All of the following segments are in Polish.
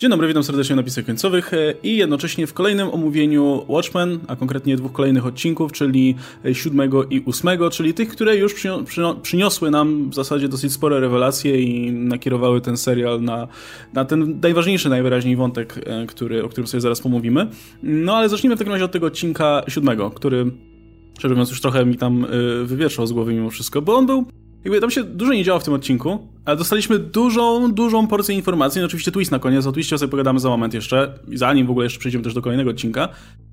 Dzień dobry, witam serdecznie na napisach końcowych e, i jednocześnie w kolejnym omówieniu Watchmen, a konkretnie dwóch kolejnych odcinków, czyli siódmego i ósmego, czyli tych, które już przyniosły nam w zasadzie dosyć spore rewelacje i nakierowały ten serial na, na ten najważniejszy najwyraźniej wątek, e, który, o którym sobie zaraz pomówimy. No ale zacznijmy w takim razie od tego odcinka siódmego, który szczerze mówiąc już trochę mi tam e, wywietrzał z głowy mimo wszystko, bo on był jakby tam się dużo nie działo w tym odcinku, ale dostaliśmy dużą, dużą porcję informacji. No oczywiście twist na koniec, o twistie sobie pogadamy za moment jeszcze, zanim w ogóle jeszcze przejdziemy też do kolejnego odcinka.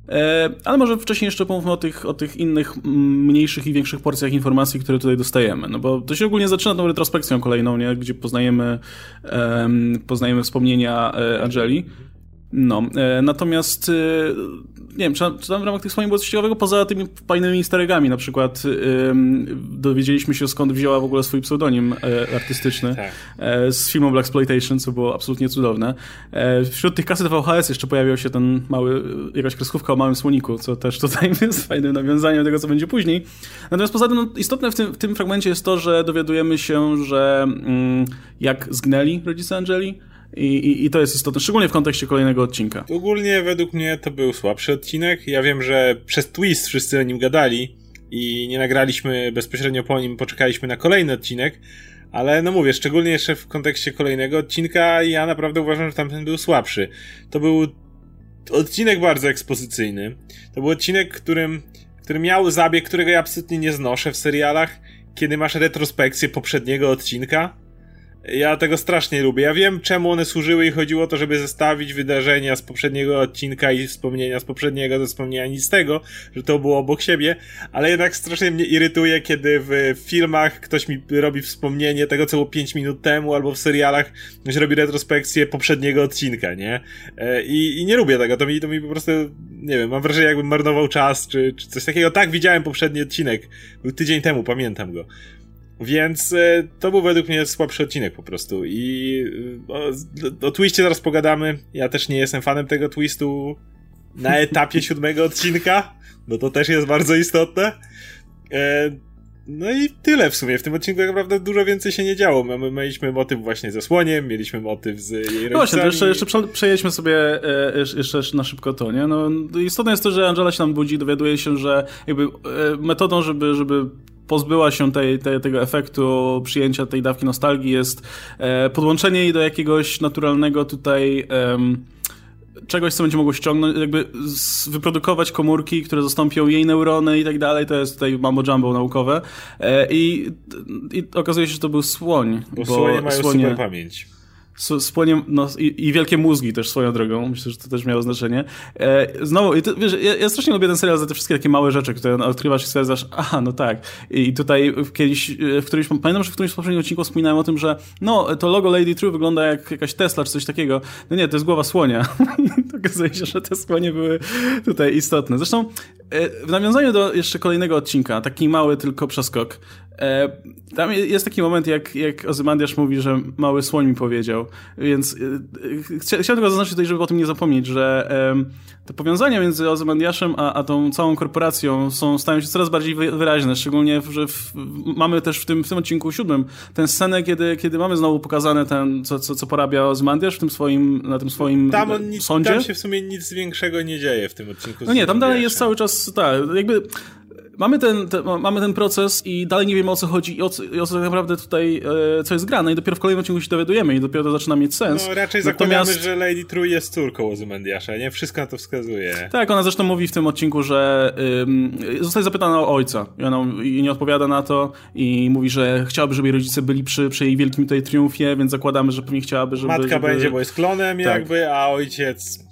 E, ale może wcześniej jeszcze pomówmy o tych, o tych innych, mniejszych i większych porcjach informacji, które tutaj dostajemy. No bo to się ogólnie zaczyna tą retrospekcją kolejną, nie? gdzie poznajemy, poznajemy wspomnienia e, Angeli. No, e, natomiast e, nie wiem, czy, czy tam w ramach tych wspomnień było coś ciekawego, poza tymi fajnymi easter na przykład e, dowiedzieliśmy się skąd wzięła w ogóle swój pseudonim e, artystyczny tak. e, z filmu Black Exploitation, co było absolutnie cudowne. E, wśród tych kaset VHS jeszcze pojawił się ten mały, jakaś kreskówka o małym słoniku, co też tutaj jest fajnym nawiązaniem do tego, co będzie później. Natomiast poza tym no, istotne w tym, w tym fragmencie jest to, że dowiadujemy się, że mm, jak zgnęli rodzice Angeli, i, i, I, to jest istotne, szczególnie w kontekście kolejnego odcinka. Ogólnie według mnie to był słabszy odcinek. Ja wiem, że przez twist wszyscy o nim gadali i nie nagraliśmy bezpośrednio po nim, poczekaliśmy na kolejny odcinek, ale no mówię, szczególnie jeszcze w kontekście kolejnego odcinka, ja naprawdę uważam, że tamten był słabszy. To był odcinek bardzo ekspozycyjny. To był odcinek, którym, który miał zabieg, którego ja absolutnie nie znoszę w serialach, kiedy masz retrospekcję poprzedniego odcinka ja tego strasznie lubię. Ja wiem, czemu one służyły i chodziło o to, żeby zestawić wydarzenia z poprzedniego odcinka i wspomnienia z poprzedniego ze wspomnienia z tego, że to było obok siebie, ale jednak strasznie mnie irytuje, kiedy w filmach ktoś mi robi wspomnienie tego, co było 5 minut temu, albo w serialach ktoś robi retrospekcję poprzedniego odcinka, nie? E, I, i nie lubię tego, to mi, to mi po prostu, nie wiem, mam wrażenie, jakbym marnował czas, czy, czy coś takiego. Tak, widziałem poprzedni odcinek. Był tydzień temu, pamiętam go. Więc e, to był według mnie słabszy odcinek po prostu. I e, o, o twistie zaraz pogadamy. Ja też nie jestem fanem tego twistu na etapie siódmego odcinka. No to też jest bardzo istotne. E, no i tyle w sumie. W tym odcinku tak naprawdę dużo więcej się nie działo. My, mieliśmy motyw właśnie ze słoniem, mieliśmy motyw z jej rodzicami. No właśnie, to jeszcze, jeszcze przejedźmy sobie jeszcze na szybko to, nie? No, istotne jest to, że Angela się tam budzi, dowiaduje się, że jakby metodą, żeby, żeby pozbyła się tej, tej, tego efektu przyjęcia tej dawki nostalgii jest e, podłączenie jej do jakiegoś naturalnego tutaj czegoś, co będzie mogło ściągnąć, jakby wyprodukować komórki, które zastąpią jej neurony i tak dalej, to jest tutaj mambo jumbo naukowe e, i, i okazuje się, że to był słoń. Bo, bo słonie mają słonie, super pamięć spłoniem, no i, i, wielkie mózgi też swoją drogą, myślę, że to też miało znaczenie. E, znowu, i to, wiesz, ja, ja, strasznie lubię ten serial za te wszystkie takie małe rzeczy, które odkrywasz i stwierdzasz, aha, no tak. I tutaj kiedyś, e, w którymś, pamiętam, że w którymś z poprzednich odcinków wspominałem o tym, że no, to logo Lady True wygląda jak jakaś Tesla czy coś takiego. No nie, to jest głowa słonia. to okazuje się, że te słonie były tutaj istotne. Zresztą e, w nawiązaniu do jeszcze kolejnego odcinka, taki mały tylko przeskok, tam jest taki moment, jak, jak Ozymandiasz mówi, że mały słoń mi powiedział, więc e, chciałem tylko zaznaczyć tutaj, żeby o tym nie zapomnieć, że te powiązania między Ozymandiaszem a, a tą całą korporacją są, stają się coraz bardziej wyraźne, szczególnie, że w, mamy też w tym, w tym odcinku siódmym tę scenę, kiedy, kiedy mamy znowu pokazane ten, co, co, co porabia Ozymandiasz w tym swoim, na tym swoim tam on, sądzie. Tam się w sumie nic większego nie dzieje w tym odcinku. No nie, tam dalej jest cały czas, tak, jakby mamy ten, te, mamy ten proces i dalej nie wiemy o co chodzi i o co, i o co tak naprawdę tutaj, e, co jest grane i dopiero w kolejnym odcinku się dowiadujemy i dopiero to zaczyna mieć sens. No raczej Natomiast... zakładamy, że Lady True jest córką Ozymandiasza, nie? Wszystko na to wskazuje. Tak, ona zresztą mówi w tym odcinku, że ym, zostaje zapytana o ojca i ona i nie odpowiada na to i mówi, że chciałaby, żeby jej rodzice byli przy, przy jej wielkim tutaj triumfie, więc zakładamy, że pewnie chciałaby, żeby... Matka żeby... będzie, bo jest klonem tak. jakby, a ojciec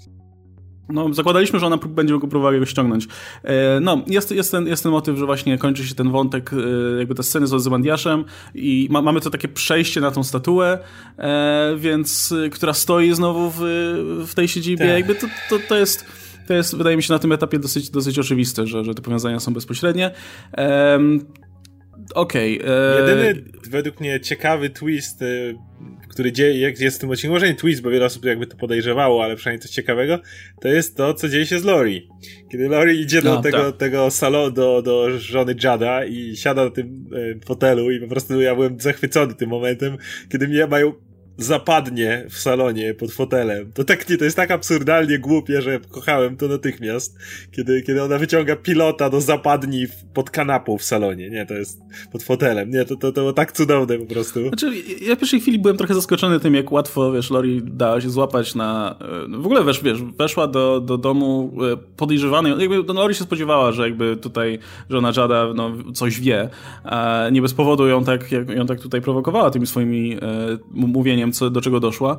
no, zakładaliśmy, że ona będzie go próbowała go ściągnąć. E, no, jest, jest, ten, jest ten motyw, że właśnie kończy się ten wątek, e, jakby te sceny z Ozymandiaszem i ma, mamy to takie przejście na tą statuę, e, więc, która stoi znowu w, w tej siedzibie. Tak. Jakby to, to, to jest to jest, wydaje mi się, na tym etapie dosyć, dosyć oczywiste, że, że te powiązania są bezpośrednie. Okej. Okay, Jedyny według mnie ciekawy twist który dzieje, jest w tym odcinku, może nie twist, bo wiele osób jakby to podejrzewało, ale przynajmniej coś ciekawego, to jest to, co dzieje się z Lori. Kiedy Lori idzie do no, tego, tak. tego salonu, do, do żony Jada i siada na tym e, fotelu i po prostu ja byłem zachwycony tym momentem, kiedy mnie mają zapadnie w salonie pod fotelem. To tak nie, to jest tak absurdalnie głupie, że kochałem to natychmiast, kiedy, kiedy ona wyciąga pilota do zapadni pod kanapą w salonie. Nie, to jest pod fotelem. Nie, to, to, to było tak cudowne po prostu. Znaczy, ja w pierwszej chwili byłem trochę zaskoczony tym, jak łatwo, wiesz, Lori dała się złapać na... E, w ogóle, wiesz, wiesz weszła do, do domu e, podejrzewanej. Jakby no, Lori się spodziewała, że jakby tutaj żona Jada no, coś wie. Nie bez powodu ją tak, ją tak tutaj prowokowała tymi swoimi e, mówieniem, co, do czego doszła.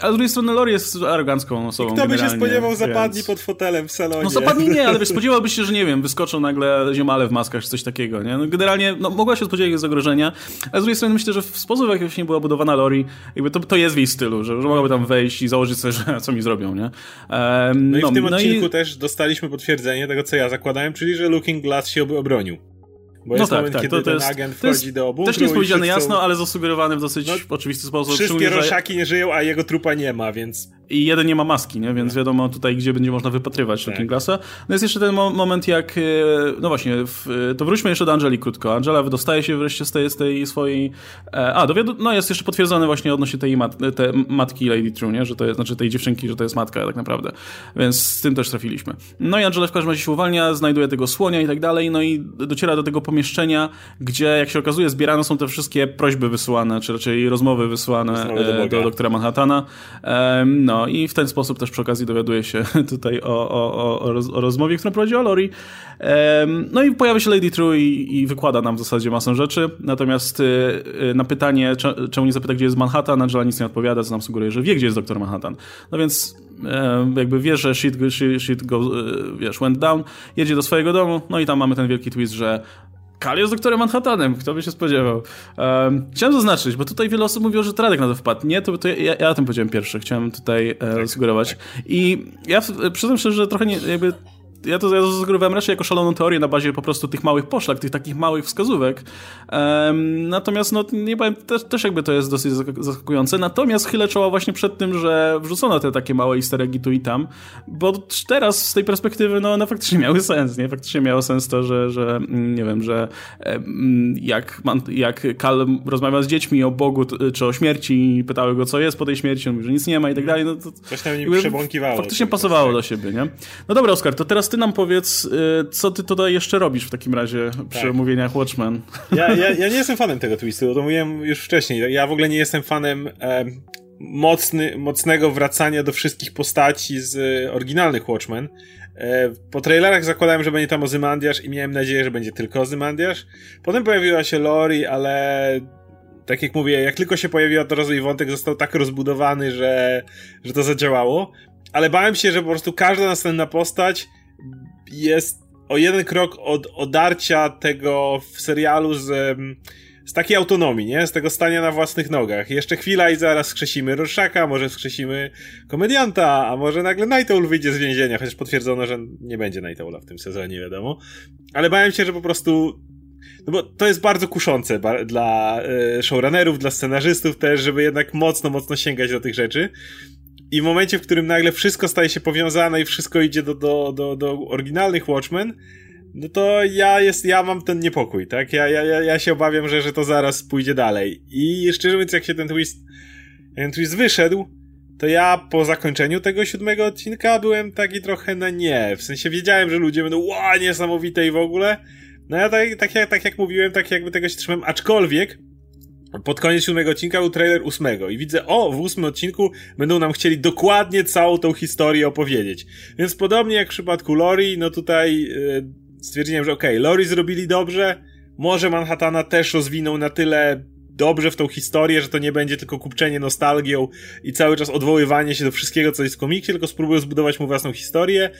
A z drugiej strony Lori jest arogancką osobą. I kto by się spodziewał zapadni więc... pod fotelem w salonie? No zapadni nie, ale wiesz, spodziewałbyś się, że nie wiem, wyskoczą nagle ziemale w maskach czy coś takiego, nie? No, generalnie no, mogła się spodziewać zagrożenia, ale z drugiej strony myślę, że w sposób, w jaki właśnie była budowana Lori, jakby to, to jest w jej stylu, że, że mogłaby tam wejść i założyć sobie, że co mi zrobią, nie? Um, no, i w no, tym no odcinku i... też dostaliśmy potwierdzenie tego, co ja zakładałem, czyli, że Looking Glass się obronił. Bo no jest tak, moment, tak, kiedy to, to jest, agent wchodzi jest, do bunkru Też nie jest powiedziane jasno, ale zasugerowany w dosyć no, oczywisty sposób. Wszystkie roszaki nie żyją, a jego trupa nie ma, więc i jeden nie ma maski, nie? więc wiadomo tutaj, gdzie będzie można wypatrywać tak. Glassa. No jest jeszcze ten mo moment, jak, e, no właśnie, w, to wróćmy jeszcze do Angeli krótko. Angela wydostaje się wreszcie z tej, z tej swojej, e, a, dowiadu, no jest jeszcze potwierdzone właśnie odnośnie tej mat te matki Lady True, nie? że to jest, znaczy tej dziewczynki, że to jest matka tak naprawdę, więc z tym też trafiliśmy. No i Angela w każdym razie się uwalnia, znajduje tego słonia i tak dalej, no i dociera do tego pomieszczenia, gdzie jak się okazuje zbierane są te wszystkie prośby wysyłane, czy raczej rozmowy wysyłane do, do doktora Manhattana. No i w ten sposób też przy okazji dowiaduje się tutaj o, o, o, o rozmowie, którą prowadziła Lori. No i pojawia się Lady True i, i wykłada nam w zasadzie masę rzeczy, natomiast y, y, na pytanie, czemu nie zapyta, gdzie jest Manhattan, Angela nic nie odpowiada, co nam sugeruje, że wie, gdzie jest doktor Manhattan. No więc jakby wie, że shit, shit, shit go, y, wiesz, went down, jedzie do swojego domu, no i tam mamy ten wielki twist, że Kal jest doktorem Manhattanem, kto by się spodziewał. Um, chciałem zaznaczyć, bo tutaj wiele osób mówiło, że Tradek na to wpadł. Nie, to, to ja, ja o tym powiedziałem pierwszy, chciałem tutaj e, tak, sugerować. Tak. I ja przyznam szczerze, że trochę nie, jakby ja to, ja to zasugerowałem raczej jako szaloną teorię na bazie po prostu tych małych poszlak, tych takich małych wskazówek. Um, natomiast, no, nie powiem, też, też jakby to jest dosyć zaskakujące. Natomiast chylę czoła właśnie przed tym, że wrzucono te takie małe easter eggi tu i tam, bo teraz z tej perspektywy, no, one faktycznie miały sens, nie? Faktycznie miało sens to, że, że mm, nie wiem, że jak, jak Kal rozmawia z dziećmi o Bogu czy o śmierci i pytały go, co jest po tej śmierci, on mówi, że nic nie ma i tak dalej, no to... Coś tam nim przebąkiwało. Faktycznie pasowało do siebie, nie? No dobra, Oskar, to teraz ty nam powiedz, y, co ty tutaj jeszcze robisz w takim razie przy tak. omówieniach Watchmen. Ja, ja, ja nie jestem fanem tego twistu, to mówiłem już wcześniej. Ja w ogóle nie jestem fanem e, mocny, mocnego wracania do wszystkich postaci z oryginalnych Watchmen. E, po trailerach zakładałem, że będzie tam Ozymandiasz i miałem nadzieję, że będzie tylko Ozymandiasz. Potem pojawiła się Lori, ale tak jak mówię, jak tylko się pojawiła, to rozwój wątek został tak rozbudowany, że, że to zadziałało. Ale bałem się, że po prostu każda następna postać jest o jeden krok od odarcia tego w serialu z, z takiej autonomii, nie? Z tego stania na własnych nogach. Jeszcze chwila i zaraz skrzesimy Roszaka, może skrzesimy komedianta, a może nagle Night Owl wyjdzie z więzienia, chociaż potwierdzono, że nie będzie Night Owla w tym sezonie, wiadomo. Ale bałem się, że po prostu no bo to jest bardzo kuszące dla y, showrunnerów, dla scenarzystów też, żeby jednak mocno, mocno sięgać do tych rzeczy. I w momencie, w którym nagle wszystko staje się powiązane i wszystko idzie do, do, do, do oryginalnych Watchmen, no to ja jest, ja mam ten niepokój, tak? Ja, ja, ja się obawiam, że, że to zaraz pójdzie dalej. I szczerze mówiąc, jak się ten twist, ten twist wyszedł, to ja po zakończeniu tego siódmego odcinka byłem taki trochę na nie. W sensie wiedziałem, że ludzie będą ła, niesamowite i w ogóle. No ja tak, tak, jak, tak jak mówiłem, tak jakby tego się trzymałem, aczkolwiek pod koniec siódmego odcinka był trailer ósmego i widzę, o, w ósmym odcinku będą nam chcieli dokładnie całą tą historię opowiedzieć. Więc podobnie jak w przypadku Lori, no tutaj yy, stwierdziłem, że okej, okay, Lori zrobili dobrze, może Manhattana też rozwinął na tyle dobrze w tą historię, że to nie będzie tylko kupczenie nostalgią i cały czas odwoływanie się do wszystkiego, co jest w komiksie, tylko spróbują zbudować mu własną historię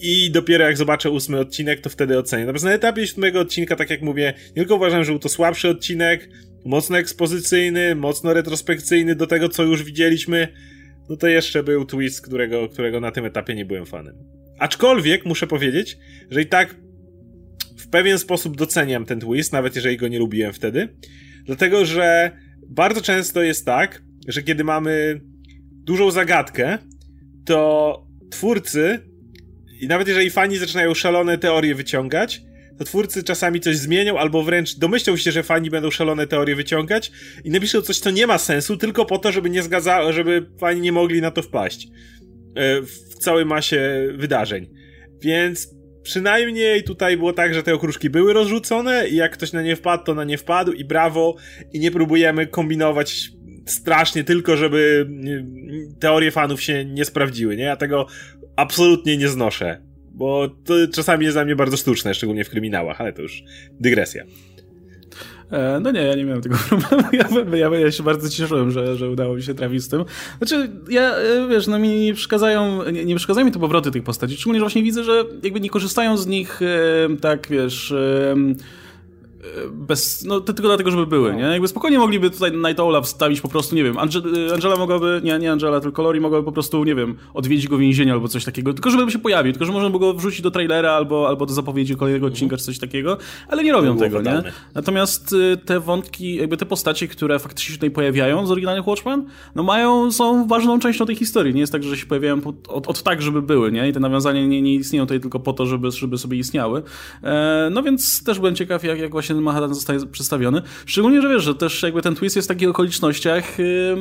i dopiero jak zobaczę ósmy odcinek, to wtedy ocenię. Natomiast na etapie siódmego odcinka, tak jak mówię, nie tylko uważam, że był to słabszy odcinek, mocno ekspozycyjny, mocno retrospekcyjny do tego, co już widzieliśmy, no to jeszcze był twist, którego, którego na tym etapie nie byłem fanem. Aczkolwiek muszę powiedzieć, że i tak w pewien sposób doceniam ten twist, nawet jeżeli go nie lubiłem wtedy, dlatego że bardzo często jest tak, że kiedy mamy dużą zagadkę, to twórcy, i nawet jeżeli fani zaczynają szalone teorie wyciągać, to twórcy czasami coś zmienią, albo wręcz domyślą się, że fani będą szalone teorie wyciągać i napiszą coś, co nie ma sensu, tylko po to, żeby nie zgadzało, żeby fani nie mogli na to wpaść. E, w całej masie wydarzeń. Więc przynajmniej tutaj było tak, że te okruszki były rozrzucone i jak ktoś na nie wpadł, to na nie wpadł i brawo i nie próbujemy kombinować strasznie tylko, żeby teorie fanów się nie sprawdziły, nie? Ja tego absolutnie nie znoszę, bo to czasami jest dla mnie bardzo sztuczne, szczególnie w kryminałach, ale to już dygresja. E, no nie, ja nie miałem tego problemu. Ja, ja, się bardzo cieszyłem, że, że udało mi się trafić z tym. Znaczy, ja, e, wiesz, no mi nie przeszkadzają, nie, nie przeszkadzają mi te powroty tych postaci. Szczególnie, że właśnie widzę, że jakby nie korzystają z nich e, tak, wiesz bez, no tylko dlatego, żeby były, no. nie? Jakby spokojnie mogliby tutaj Night Ola wstawić po prostu, nie wiem, Ange Angela mogłaby, nie, nie Angela, tylko Lori mogłaby po prostu, nie wiem, odwiedzić go więzienia albo coś takiego, tylko żeby się pojawił, tylko że można by go wrzucić do trailera albo, albo do zapowiedzi kolejnego odcinka czy coś takiego, ale nie robią tego, nie? Natomiast y, te wątki, jakby te postacie, które faktycznie się tutaj pojawiają z oryginalnych Watchmen, no mają, są ważną częścią tej historii, nie jest tak, że się pojawiają od, od tak, żeby były, nie? I te nawiązania nie, nie istnieją tutaj tylko po to, żeby, żeby sobie istniały. E, no więc też byłem ciekaw, jak, jak właśnie Manhattan zostaje przedstawiony. Szczególnie, że wiesz, że też jakby ten twist jest w takich okolicznościach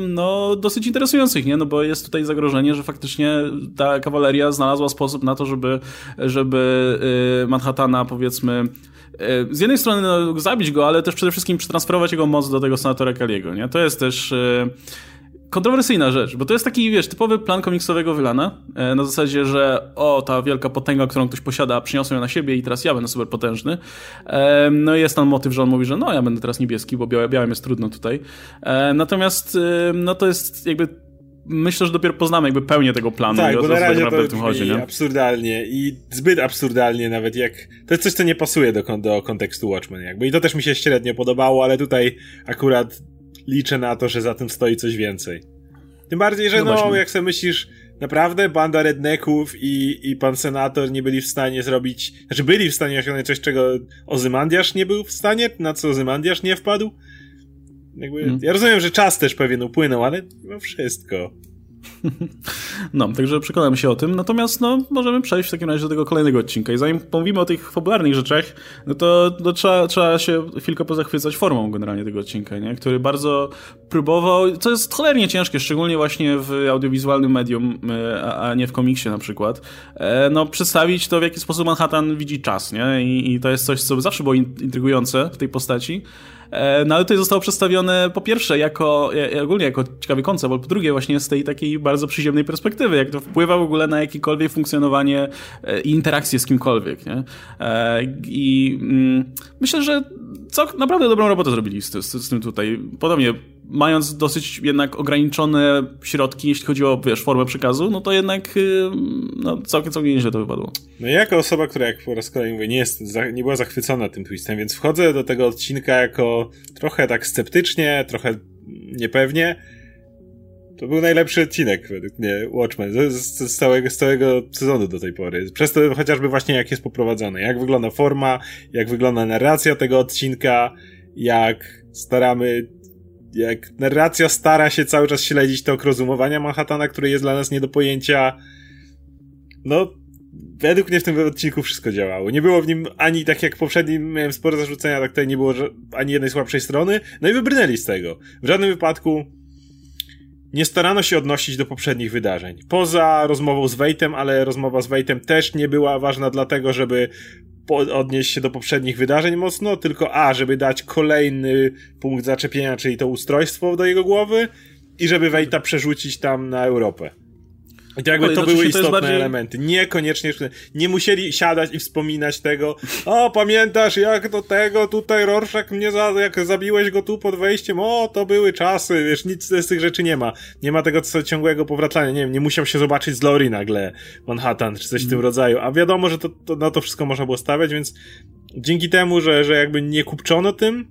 no dosyć interesujących, nie? No bo jest tutaj zagrożenie, że faktycznie ta kawaleria znalazła sposób na to, żeby, żeby y, Manhattana powiedzmy y, z jednej strony no, zabić go, ale też przede wszystkim przetransferować jego moc do tego senatora Kaliego, nie? To jest też y, kontrowersyjna rzecz, bo to jest taki, wiesz, typowy plan komiksowego wylana, e, na zasadzie, że o, ta wielka potęga, którą ktoś posiada, przyniosłem ją na siebie i teraz ja będę super potężny. E, no i jest tam motyw, że on mówi, że no, ja będę teraz niebieski, bo białe, białym jest trudno tutaj. E, natomiast, no to jest jakby myślę, że dopiero poznamy jakby pełnię tego planu tak, bo na razie to w tym chodzi, nie? absurdalnie i zbyt absurdalnie nawet jak to jest coś, co nie pasuje do, do kontekstu Watchmen jakby i to też mi się średnio podobało, ale tutaj akurat liczę na to, że za tym stoi coś więcej. Tym bardziej, że no, no jak sobie myślisz, naprawdę banda rednecków i, i pan senator nie byli w stanie zrobić, znaczy byli w stanie osiągnąć coś, czego Ozymandiasz nie był w stanie, na co Ozymandiasz nie wpadł. Jakby, hmm. Ja rozumiem, że czas też pewien upłynął, ale mimo wszystko. No, także przekonamy się o tym. Natomiast no, możemy przejść w takim razie do tego kolejnego odcinka. I zanim pomówimy o tych fabularnych rzeczach, no to, to trzeba, trzeba się chwilkę pozachwycać formą generalnie tego odcinka, nie? który bardzo próbował, co jest cholernie ciężkie, szczególnie właśnie w audiowizualnym medium, e, a, a nie w komiksie na przykład, e, no przedstawić to, w jaki sposób Manhattan widzi czas, nie? I, i to jest coś, co zawsze było intrygujące w tej postaci. E, no ale tutaj zostało przedstawione po pierwsze jako, ogólnie jako ciekawy koncept, ale po drugie właśnie z tej takiej bardzo przyziemnej perspektywy, jak to wpływa w ogóle na jakiekolwiek funkcjonowanie e, i interakcje z kimkolwiek, nie? E, I mm, myślę, że co naprawdę dobrą robotę zrobili z, z, z tym tutaj. Podobnie mając dosyć jednak ograniczone środki, jeśli chodzi o wiesz, formę przekazu, no to jednak y, no, całkiem, całkiem nieźle to wypadło. No i jako osoba, która jak po raz kolejny mówię, nie, jest, nie była zachwycona tym twistem, więc wchodzę do tego odcinka jako trochę tak sceptycznie, trochę niepewnie. To był najlepszy odcinek według mnie Watchmen z, z, całego, z całego sezonu do tej pory. Przez to chociażby właśnie jak jest poprowadzony, jak wygląda forma, jak wygląda narracja tego odcinka, jak staramy jak narracja stara się cały czas śledzić tok rozumowania Manhattana, który jest dla nas nie do pojęcia. No, według mnie w tym odcinku wszystko działało. Nie było w nim ani tak jak poprzednim miałem sporo zarzucenia, tak tutaj nie było ani jednej słabszej strony. No i wybrnęli z tego. W żadnym wypadku nie starano się odnosić do poprzednich wydarzeń. Poza rozmową z Wejtem, ale rozmowa z Wejtem też nie była ważna dlatego, żeby odnieść się do poprzednich wydarzeń mocno, tylko a, żeby dać kolejny punkt zaczepienia, czyli to ustrojstwo do jego głowy i żeby Wejta przerzucić tam na Europę. I to jakby to były istotne to bardziej... elementy. Niekoniecznie, nie musieli siadać i wspominać tego, o, pamiętasz jak do tego tutaj Rorschach mnie za, jak zabiłeś go tu pod wejściem, o, to były czasy, wiesz, nic z tych rzeczy nie ma. Nie ma tego co ciągłego powracania, nie wiem, nie musiał się zobaczyć z Lori nagle Manhattan, czy coś w tym mm. rodzaju, a wiadomo, że to, to, na to wszystko można było stawiać, więc dzięki temu, że, że jakby nie kupczono tym,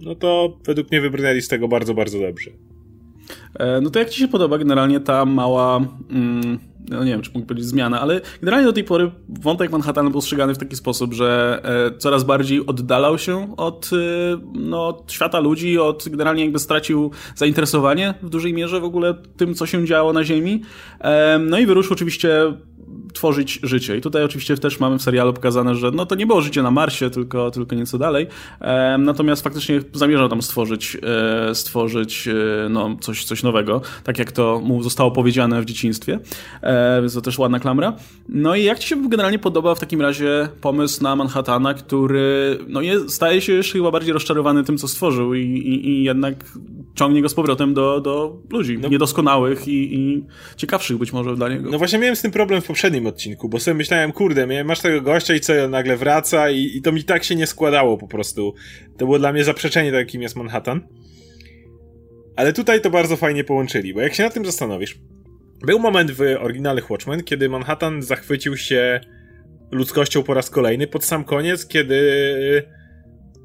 no to według mnie wybrnęli z tego bardzo, bardzo dobrze. E, no to jak ci się podoba generalnie ta mała, mm, no nie wiem, czy mógł powiedzieć zmiana, ale generalnie do tej pory wątek Manhattan był postrzegany w taki sposób, że e, coraz bardziej oddalał się od, e, no, od świata ludzi, od generalnie jakby stracił zainteresowanie w dużej mierze w ogóle tym, co się działo na Ziemi. No i wyruszył oczywiście tworzyć życie. I tutaj oczywiście też mamy w serialu pokazane, że no to nie było życie na Marsie, tylko, tylko nieco dalej. E, natomiast faktycznie zamierzał tam stworzyć, e, stworzyć e, no, coś, coś nowego, tak jak to mu zostało powiedziane w dzieciństwie. E, więc to też ładna klamra. No i jak ci się generalnie podoba w takim razie pomysł na Manhattana, który no, jest, staje się już chyba bardziej rozczarowany tym, co stworzył i, i, i jednak ciągnie go z powrotem do, do ludzi no. niedoskonałych i, i ciekawszych być może dla niego. No właśnie miałem z tym problem w poprzednim odcinku, bo sobie myślałem, kurde, masz tego gościa i co, nagle wraca i, i to mi tak się nie składało po prostu. To było dla mnie zaprzeczenie takim jest Manhattan. Ale tutaj to bardzo fajnie połączyli, bo jak się nad tym zastanowisz, był moment w oryginalnych Watchmen, kiedy Manhattan zachwycił się ludzkością po raz kolejny pod sam koniec, kiedy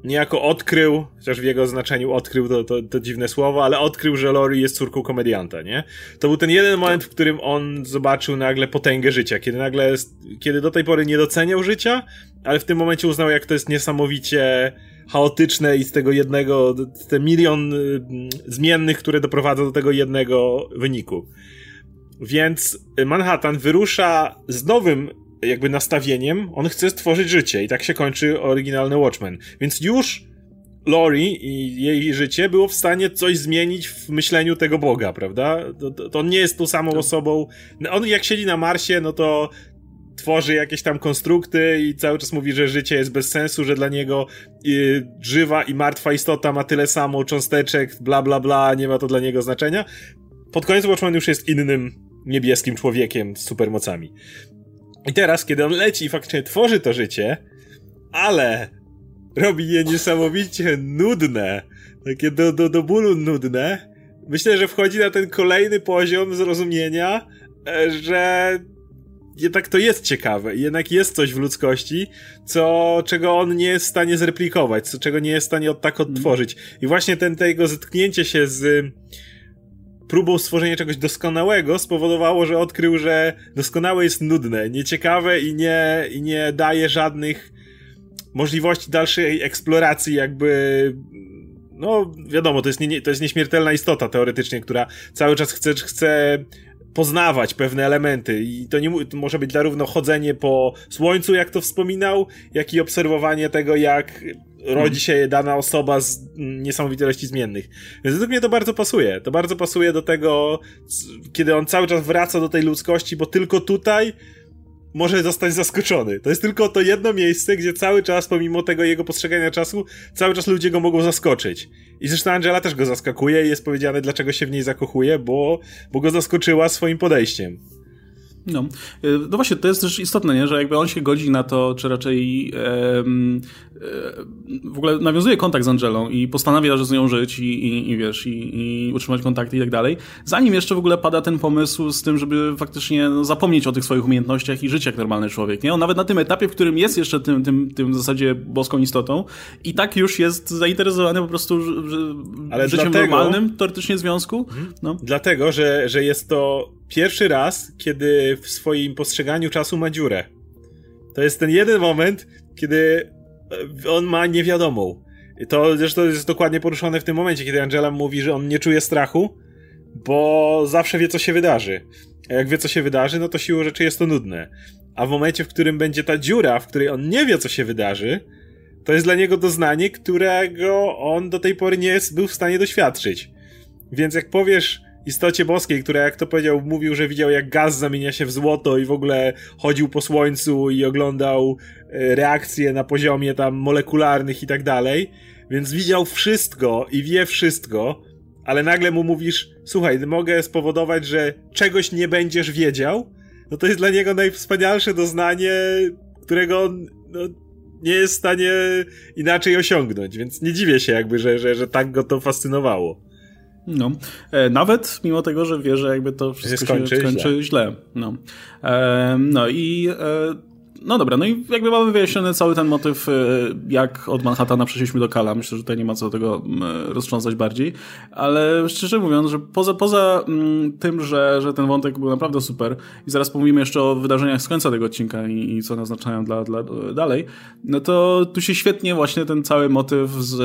niejako odkrył, chociaż w jego znaczeniu odkrył to, to, to dziwne słowo, ale odkrył, że Lori jest córką komedianta, nie? To był ten jeden moment, w którym on zobaczył nagle potęgę życia, kiedy nagle, kiedy do tej pory nie doceniał życia, ale w tym momencie uznał, jak to jest niesamowicie chaotyczne i z tego jednego, te milion y, zmiennych, które doprowadza do tego jednego wyniku. Więc Manhattan wyrusza z nowym jakby nastawieniem, on chce stworzyć życie i tak się kończy oryginalny Watchmen. Więc już Lori i jej życie było w stanie coś zmienić w myśleniu tego Boga, prawda? To, to, on nie jest tą samą tak. osobą. On jak siedzi na Marsie, no to tworzy jakieś tam konstrukty i cały czas mówi, że życie jest bez sensu, że dla niego y, żywa i martwa istota ma tyle samo cząsteczek, bla bla bla, nie ma to dla niego znaczenia. Pod koniec Watchmen już jest innym niebieskim człowiekiem z supermocami. I teraz, kiedy on leci i faktycznie tworzy to życie, ale robi je niesamowicie nudne, takie do, do, do bólu nudne, myślę, że wchodzi na ten kolejny poziom zrozumienia, e, że jednak to jest ciekawe, jednak jest coś w ludzkości, co, czego on nie jest w stanie zreplikować, co, czego nie jest w stanie od tak odtworzyć. I właśnie ten, tego zetknięcie się z próbą stworzenia czegoś doskonałego spowodowało, że odkrył, że doskonałe jest nudne, nieciekawe i nie, i nie daje żadnych możliwości dalszej eksploracji, jakby. No, wiadomo, to jest, nie, to jest nieśmiertelna istota teoretycznie, która cały czas chce, chce poznawać pewne elementy i to nie to może być zarówno chodzenie po słońcu, jak to wspominał, jak i obserwowanie tego, jak rodzi się dana osoba z niesamowitej ilości zmiennych. Więc według mnie to bardzo pasuje. To bardzo pasuje do tego, kiedy on cały czas wraca do tej ludzkości, bo tylko tutaj może zostać zaskoczony. To jest tylko to jedno miejsce, gdzie cały czas, pomimo tego jego postrzegania czasu, cały czas ludzie go mogą zaskoczyć. I zresztą Angela też go zaskakuje i jest powiedziane, dlaczego się w niej zakochuje, bo, bo go zaskoczyła swoim podejściem. No. no właśnie, to jest też istotne, nie? że jakby on się godzi na to, czy raczej e, w ogóle nawiązuje kontakt z Angelą i postanawia, że z nią żyć i, i, i wiesz, i, i, utrzymać kontakty i tak dalej, zanim jeszcze w ogóle pada ten pomysł z tym, żeby faktycznie no, zapomnieć o tych swoich umiejętnościach i żyć jak normalny człowiek. Nie? On nawet na tym etapie, w którym jest jeszcze tym, tym, tym w zasadzie boską istotą i tak już jest zainteresowany po prostu że, Ale życiem dlatego, normalnym, teoretycznie związku. Mhm. No. Dlatego, że, że jest to pierwszy raz, kiedy w swoim postrzeganiu czasu ma dziurę. To jest ten jeden moment, kiedy e, on ma niewiadomą. To zresztą jest dokładnie poruszone w tym momencie, kiedy Angela mówi, że on nie czuje strachu, bo zawsze wie, co się wydarzy. A jak wie, co się wydarzy, no to siłą rzeczy jest to nudne. A w momencie, w którym będzie ta dziura, w której on nie wie, co się wydarzy, to jest dla niego doznanie, którego on do tej pory nie był w stanie doświadczyć. Więc jak powiesz, istocie boskiej, która jak to powiedział, mówił, że widział jak gaz zamienia się w złoto i w ogóle chodził po słońcu i oglądał e, reakcje na poziomie tam molekularnych i tak dalej. Więc widział wszystko i wie wszystko, ale nagle mu mówisz, słuchaj, mogę spowodować, że czegoś nie będziesz wiedział, no to jest dla niego najwspanialsze doznanie, którego on no, nie jest w stanie inaczej osiągnąć, więc nie dziwię się jakby, że, że, że tak go to fascynowało. No, e, nawet mimo tego, że wie, że jakby to wszystko się skończy, się skończy źle. źle. No. E, no i e, no dobra, no i jakby mamy wyjaśniony cały ten motyw, e, jak od Manhattana przeszliśmy do Kala. Myślę, że tutaj nie ma co tego roztrząsać bardziej, ale szczerze mówiąc, że poza, poza tym, że, że ten wątek był naprawdę super i zaraz pomówimy jeszcze o wydarzeniach z końca tego odcinka i, i co naznaczają dla, dla dalej, no to tu się świetnie właśnie ten cały motyw z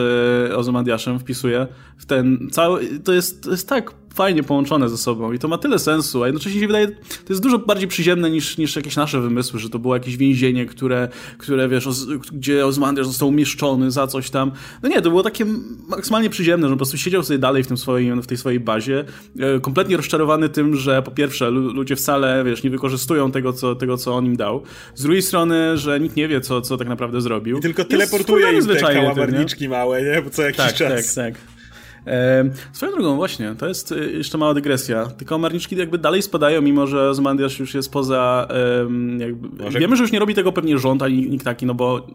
Ozymandiaszem wpisuje w ten cały, to jest, to jest tak fajnie połączone ze sobą i to ma tyle sensu, a jednocześnie się wydaje, to jest dużo bardziej przyziemne niż, niż jakieś nasze wymysły, że to było jakieś więzienie, które, które wiesz, gdzie Ozymandias został umieszczony za coś tam. No nie, to było takie maksymalnie przyziemne, że po prostu siedział sobie dalej w, tym swoim, w tej swojej bazie, e, kompletnie rozczarowany tym, że po pierwsze ludzie wcale, wiesz, nie wykorzystują tego, co, tego, co on im dał. Z drugiej strony, że nikt nie wie, co, co tak naprawdę zrobił. I tylko teleportuje im te kałamarniczki małe, nie? Bo co jakiś tak, czas. Tak, tak. E, swoją drogą, właśnie, to jest e, jeszcze mała dygresja. Te kałamarniczki jakby dalej spadają, mimo że Zomandiasz już jest poza... jakby, może... Wiemy, że już nie robi tego pewnie rząd, ani nikt taki, no bo...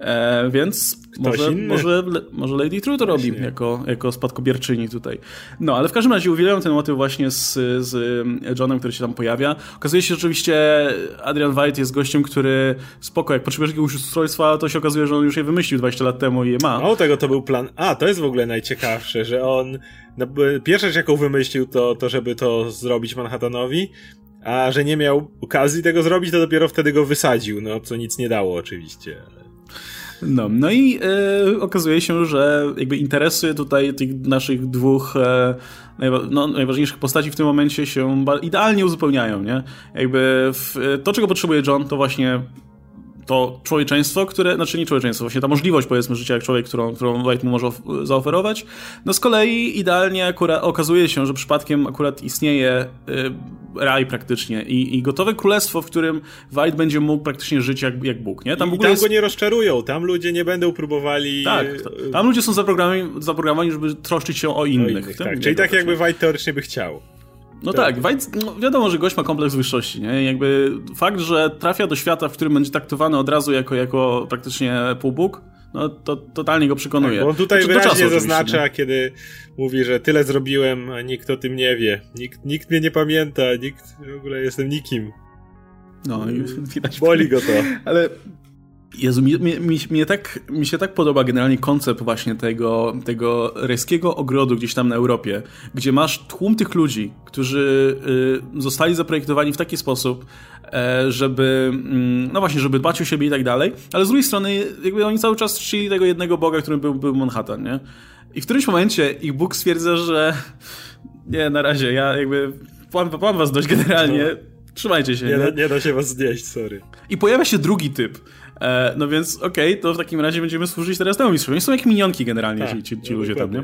E, więc może, może, może Lady True to robi jako, jako spadkobierczyni tutaj. No, ale w każdym razie uwielbiam ten motyw właśnie z, z Johnem, który się tam pojawia. Okazuje się, że oczywiście Adrian White jest gościem, który spoko, jak potrzebujesz jakiegoś ustrojstwa, to się okazuje, że on już je wymyślił 20 lat temu i je ma. O, tego to był plan. A, to jest w ogóle najciekawsze, że on. No, pierwsza rzecz, jaką wymyślił, to, to żeby to zrobić Manhattanowi, a że nie miał okazji tego zrobić, to dopiero wtedy go wysadził, no co nic nie dało oczywiście. No, no i e, okazuje się, że jakby interesy tutaj tych naszych dwóch e, najwa no, najważniejszych postaci w tym momencie się idealnie uzupełniają, nie? Jakby w, to, czego potrzebuje John, to właśnie to człowieczeństwo, które, znaczy nie człowieczeństwo, właśnie ta możliwość powiedzmy życia jak człowiek, którą, którą mu może zaoferować. No z kolei idealnie akurat okazuje się, że przypadkiem akurat istnieje y, raj praktycznie i, i gotowe królestwo, w którym White będzie mógł praktycznie żyć jak, jak Bóg, nie? Tam, I, w ogóle tam jest... go nie rozczarują, tam ludzie nie będą próbowali... Tak, tam ludzie są zaprogramowani, zaprogramowani żeby troszczyć się o innych. O innych tak. Czyli tak jakby White teoretycznie by chciał. No tak, tak no wiadomo, że gość ma kompleks wyższości, nie? Jakby fakt, że trafia do świata, w którym będzie traktowany od razu jako, jako praktycznie półbóg, no to totalnie go przekonuje. Tak, on tutaj znaczy, wyraźnie zaznacza, kiedy mówi, że tyle zrobiłem, a nikt o tym nie wie. Nikt, nikt mnie nie pamięta, nikt, w ogóle jestem nikim. No i widać. Boli go to. Ale Jezu, mi, mi, mi, tak, mi się tak podoba generalnie koncept właśnie tego, tego rejskiego ogrodu gdzieś tam na Europie, gdzie masz tłum tych ludzi, którzy y, zostali zaprojektowani w taki sposób, e, żeby, mm, no właśnie, żeby dbać o siebie i tak dalej, ale z drugiej strony jakby oni cały czas czcili tego jednego Boga, którym był, był Manhattan, nie? I w którymś momencie ich Bóg stwierdza, że nie, na razie, ja jakby mam, mam was dość generalnie, no. trzymajcie się. Nie, nie? Da, nie da się was znieść, sorry. I pojawia się drugi typ, no więc okej, okay, to w takim razie będziemy służyć teraz temu mistrzowi. Są jak minionki generalnie, tak, ci, ci no, ludzie tam, nie?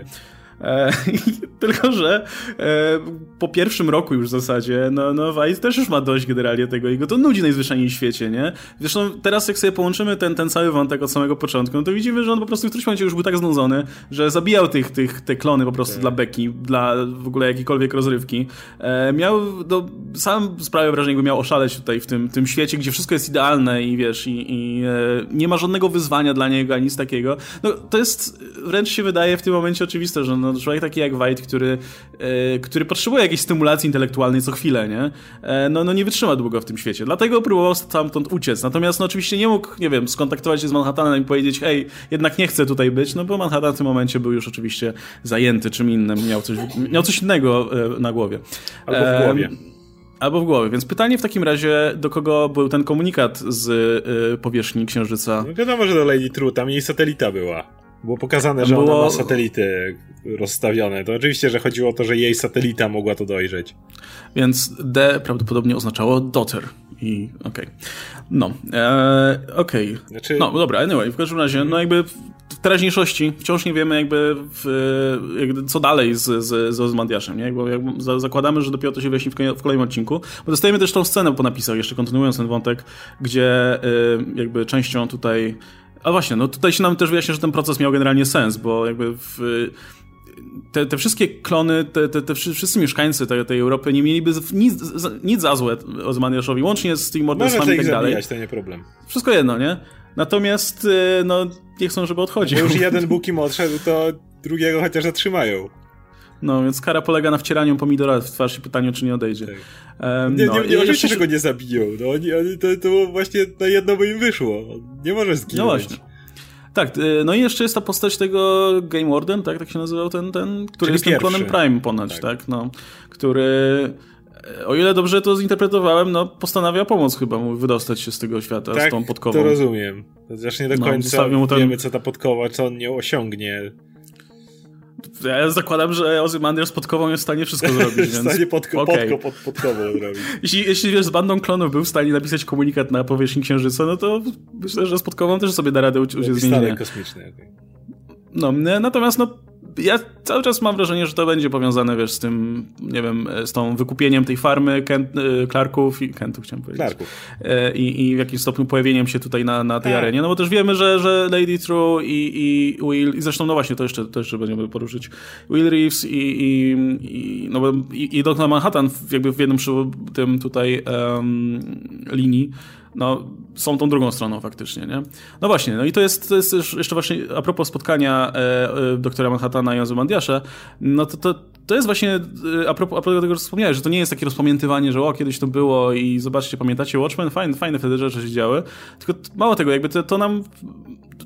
E, tylko, że e, po pierwszym roku już w zasadzie, no, no Vice też już ma dość generalnie tego i go to nudzi najzwyczajniej w świecie, nie? Zresztą teraz jak sobie połączymy ten, ten cały wątek od samego początku, no to widzimy, że on po prostu w którymś momencie już był tak znudzony, że zabijał tych, tych, te klony po prostu tak. dla beki, dla w ogóle jakiejkolwiek rozrywki. E, miał, no, sam sprawia wrażenie, jakby miał oszaleć tutaj w tym, tym świecie, gdzie wszystko jest idealne i wiesz, i, i e, nie ma żadnego wyzwania dla niego, ani nic takiego. No to jest, wręcz się wydaje w tym momencie oczywiste, że no, no, człowiek taki jak White, który, e, który potrzebuje jakiejś stymulacji intelektualnej co chwilę, nie? E, no, no nie wytrzyma długo w tym świecie. Dlatego próbował stamtąd uciec. Natomiast no oczywiście nie mógł, nie wiem, skontaktować się z Manhattanem i powiedzieć, hej, jednak nie chcę tutaj być, no bo Manhattan w tym momencie był już oczywiście zajęty czym innym, miał coś, miał coś innego e, na głowie. Albo w głowie. Albo w głowie. Więc pytanie w takim razie, do kogo był ten komunikat z y, powierzchni Księżyca? No wiadomo, że do Lady True, tam jej satelita była. Było pokazane, że było... ona ma satelity rozstawione. To oczywiście, że chodziło o to, że jej satelita mogła to dojrzeć. Więc D prawdopodobnie oznaczało daughter. I okej. Okay. No, e, okej. Okay. Znaczy... No, dobra, anyway, w każdym razie, no jakby w teraźniejszości wciąż nie wiemy jakby, w, jakby co dalej z, z, z Ozmandiaszem, nie? Jakby, jakby zakładamy, że dopiero to się wyjaśni w, kolejnym odcinku, bo dostajemy też tą scenę po napisach, jeszcze kontynuując ten wątek, gdzie y, jakby częścią tutaj a właśnie, no tutaj się nam też wyjaśnia, że ten proces miał generalnie sens, bo jakby w, te, te wszystkie klony, te, te, te wszyscy mieszkańcy tej, tej Europy nie mieliby nic, nic za złe Ozmaniaszowi, łącznie z tymi morderstwami i tak dalej. Zabijać, to nie problem. Wszystko jedno, nie? Natomiast y, no, nie chcą, żeby odchodził. Bo już jeden Bóg im odszedł, to drugiego chociaż zatrzymają. No, więc kara polega na wcieraniu pomidora w twarz i pytaniu, czy nie odejdzie. Tak. Um, nie, no, nie, nie oczywiście, że go nie zabiją. No, oni, oni, to, to właśnie na jedno by im wyszło. Nie może zginąć. No właśnie. Tak, y, no i jeszcze jest ta postać tego Game Warden, tak, tak się nazywał ten, ten który Czyli jest tym klonem Prime ponoć, tak. tak, no, który o ile dobrze to zinterpretowałem, no postanawia pomóc chyba mu wydostać się z tego świata tak, z tą podkową. to rozumiem. Zresztą nie do no, końca no, ten... wiemy, co ta podkowa, co on nie osiągnie. Ja zakładam, że Ozymandias podkową jest w stanie wszystko zrobić, więc... w stanie podko, okay. podko, pod, podkową zrobić. Jeśli, jeśli wiesz, z bandą klonów był w stanie napisać komunikat na powierzchni Księżyca, no to myślę, że z podkową też sobie da radę użyć zmienienia. kosmiczne, okay. No, natomiast no ja cały czas mam wrażenie, że to będzie powiązane, wiesz, z tym, nie wiem, z tą wykupieniem tej farmy Kent, e, Clarków i Kentów chciałem powiedzieć. Clarków. E, I, I w jakimś stopniu pojawieniem się tutaj na, na tej tak. arenie. No bo też wiemy, że, że Lady True i, i Will, i zresztą no właśnie to jeszcze, to jeszcze będziemy poruszyć, Will Reeves i, i, i, no i, i Dr. Manhattan jakby w jednym przy tym tutaj um, linii no, są tą drugą stroną faktycznie, nie? No właśnie, no i to jest, to jest jeszcze właśnie a propos spotkania e, e, doktora Manhattana i Ozymandiasza, no to, to, to jest właśnie e, a propos, a propos tego, że wspomniałeś, że to nie jest takie rozpamiętywanie, że o, kiedyś to było i zobaczcie, pamiętacie Watchmen? Fajne, fajne wtedy rzeczy się działy, tylko mało tego, jakby to, to nam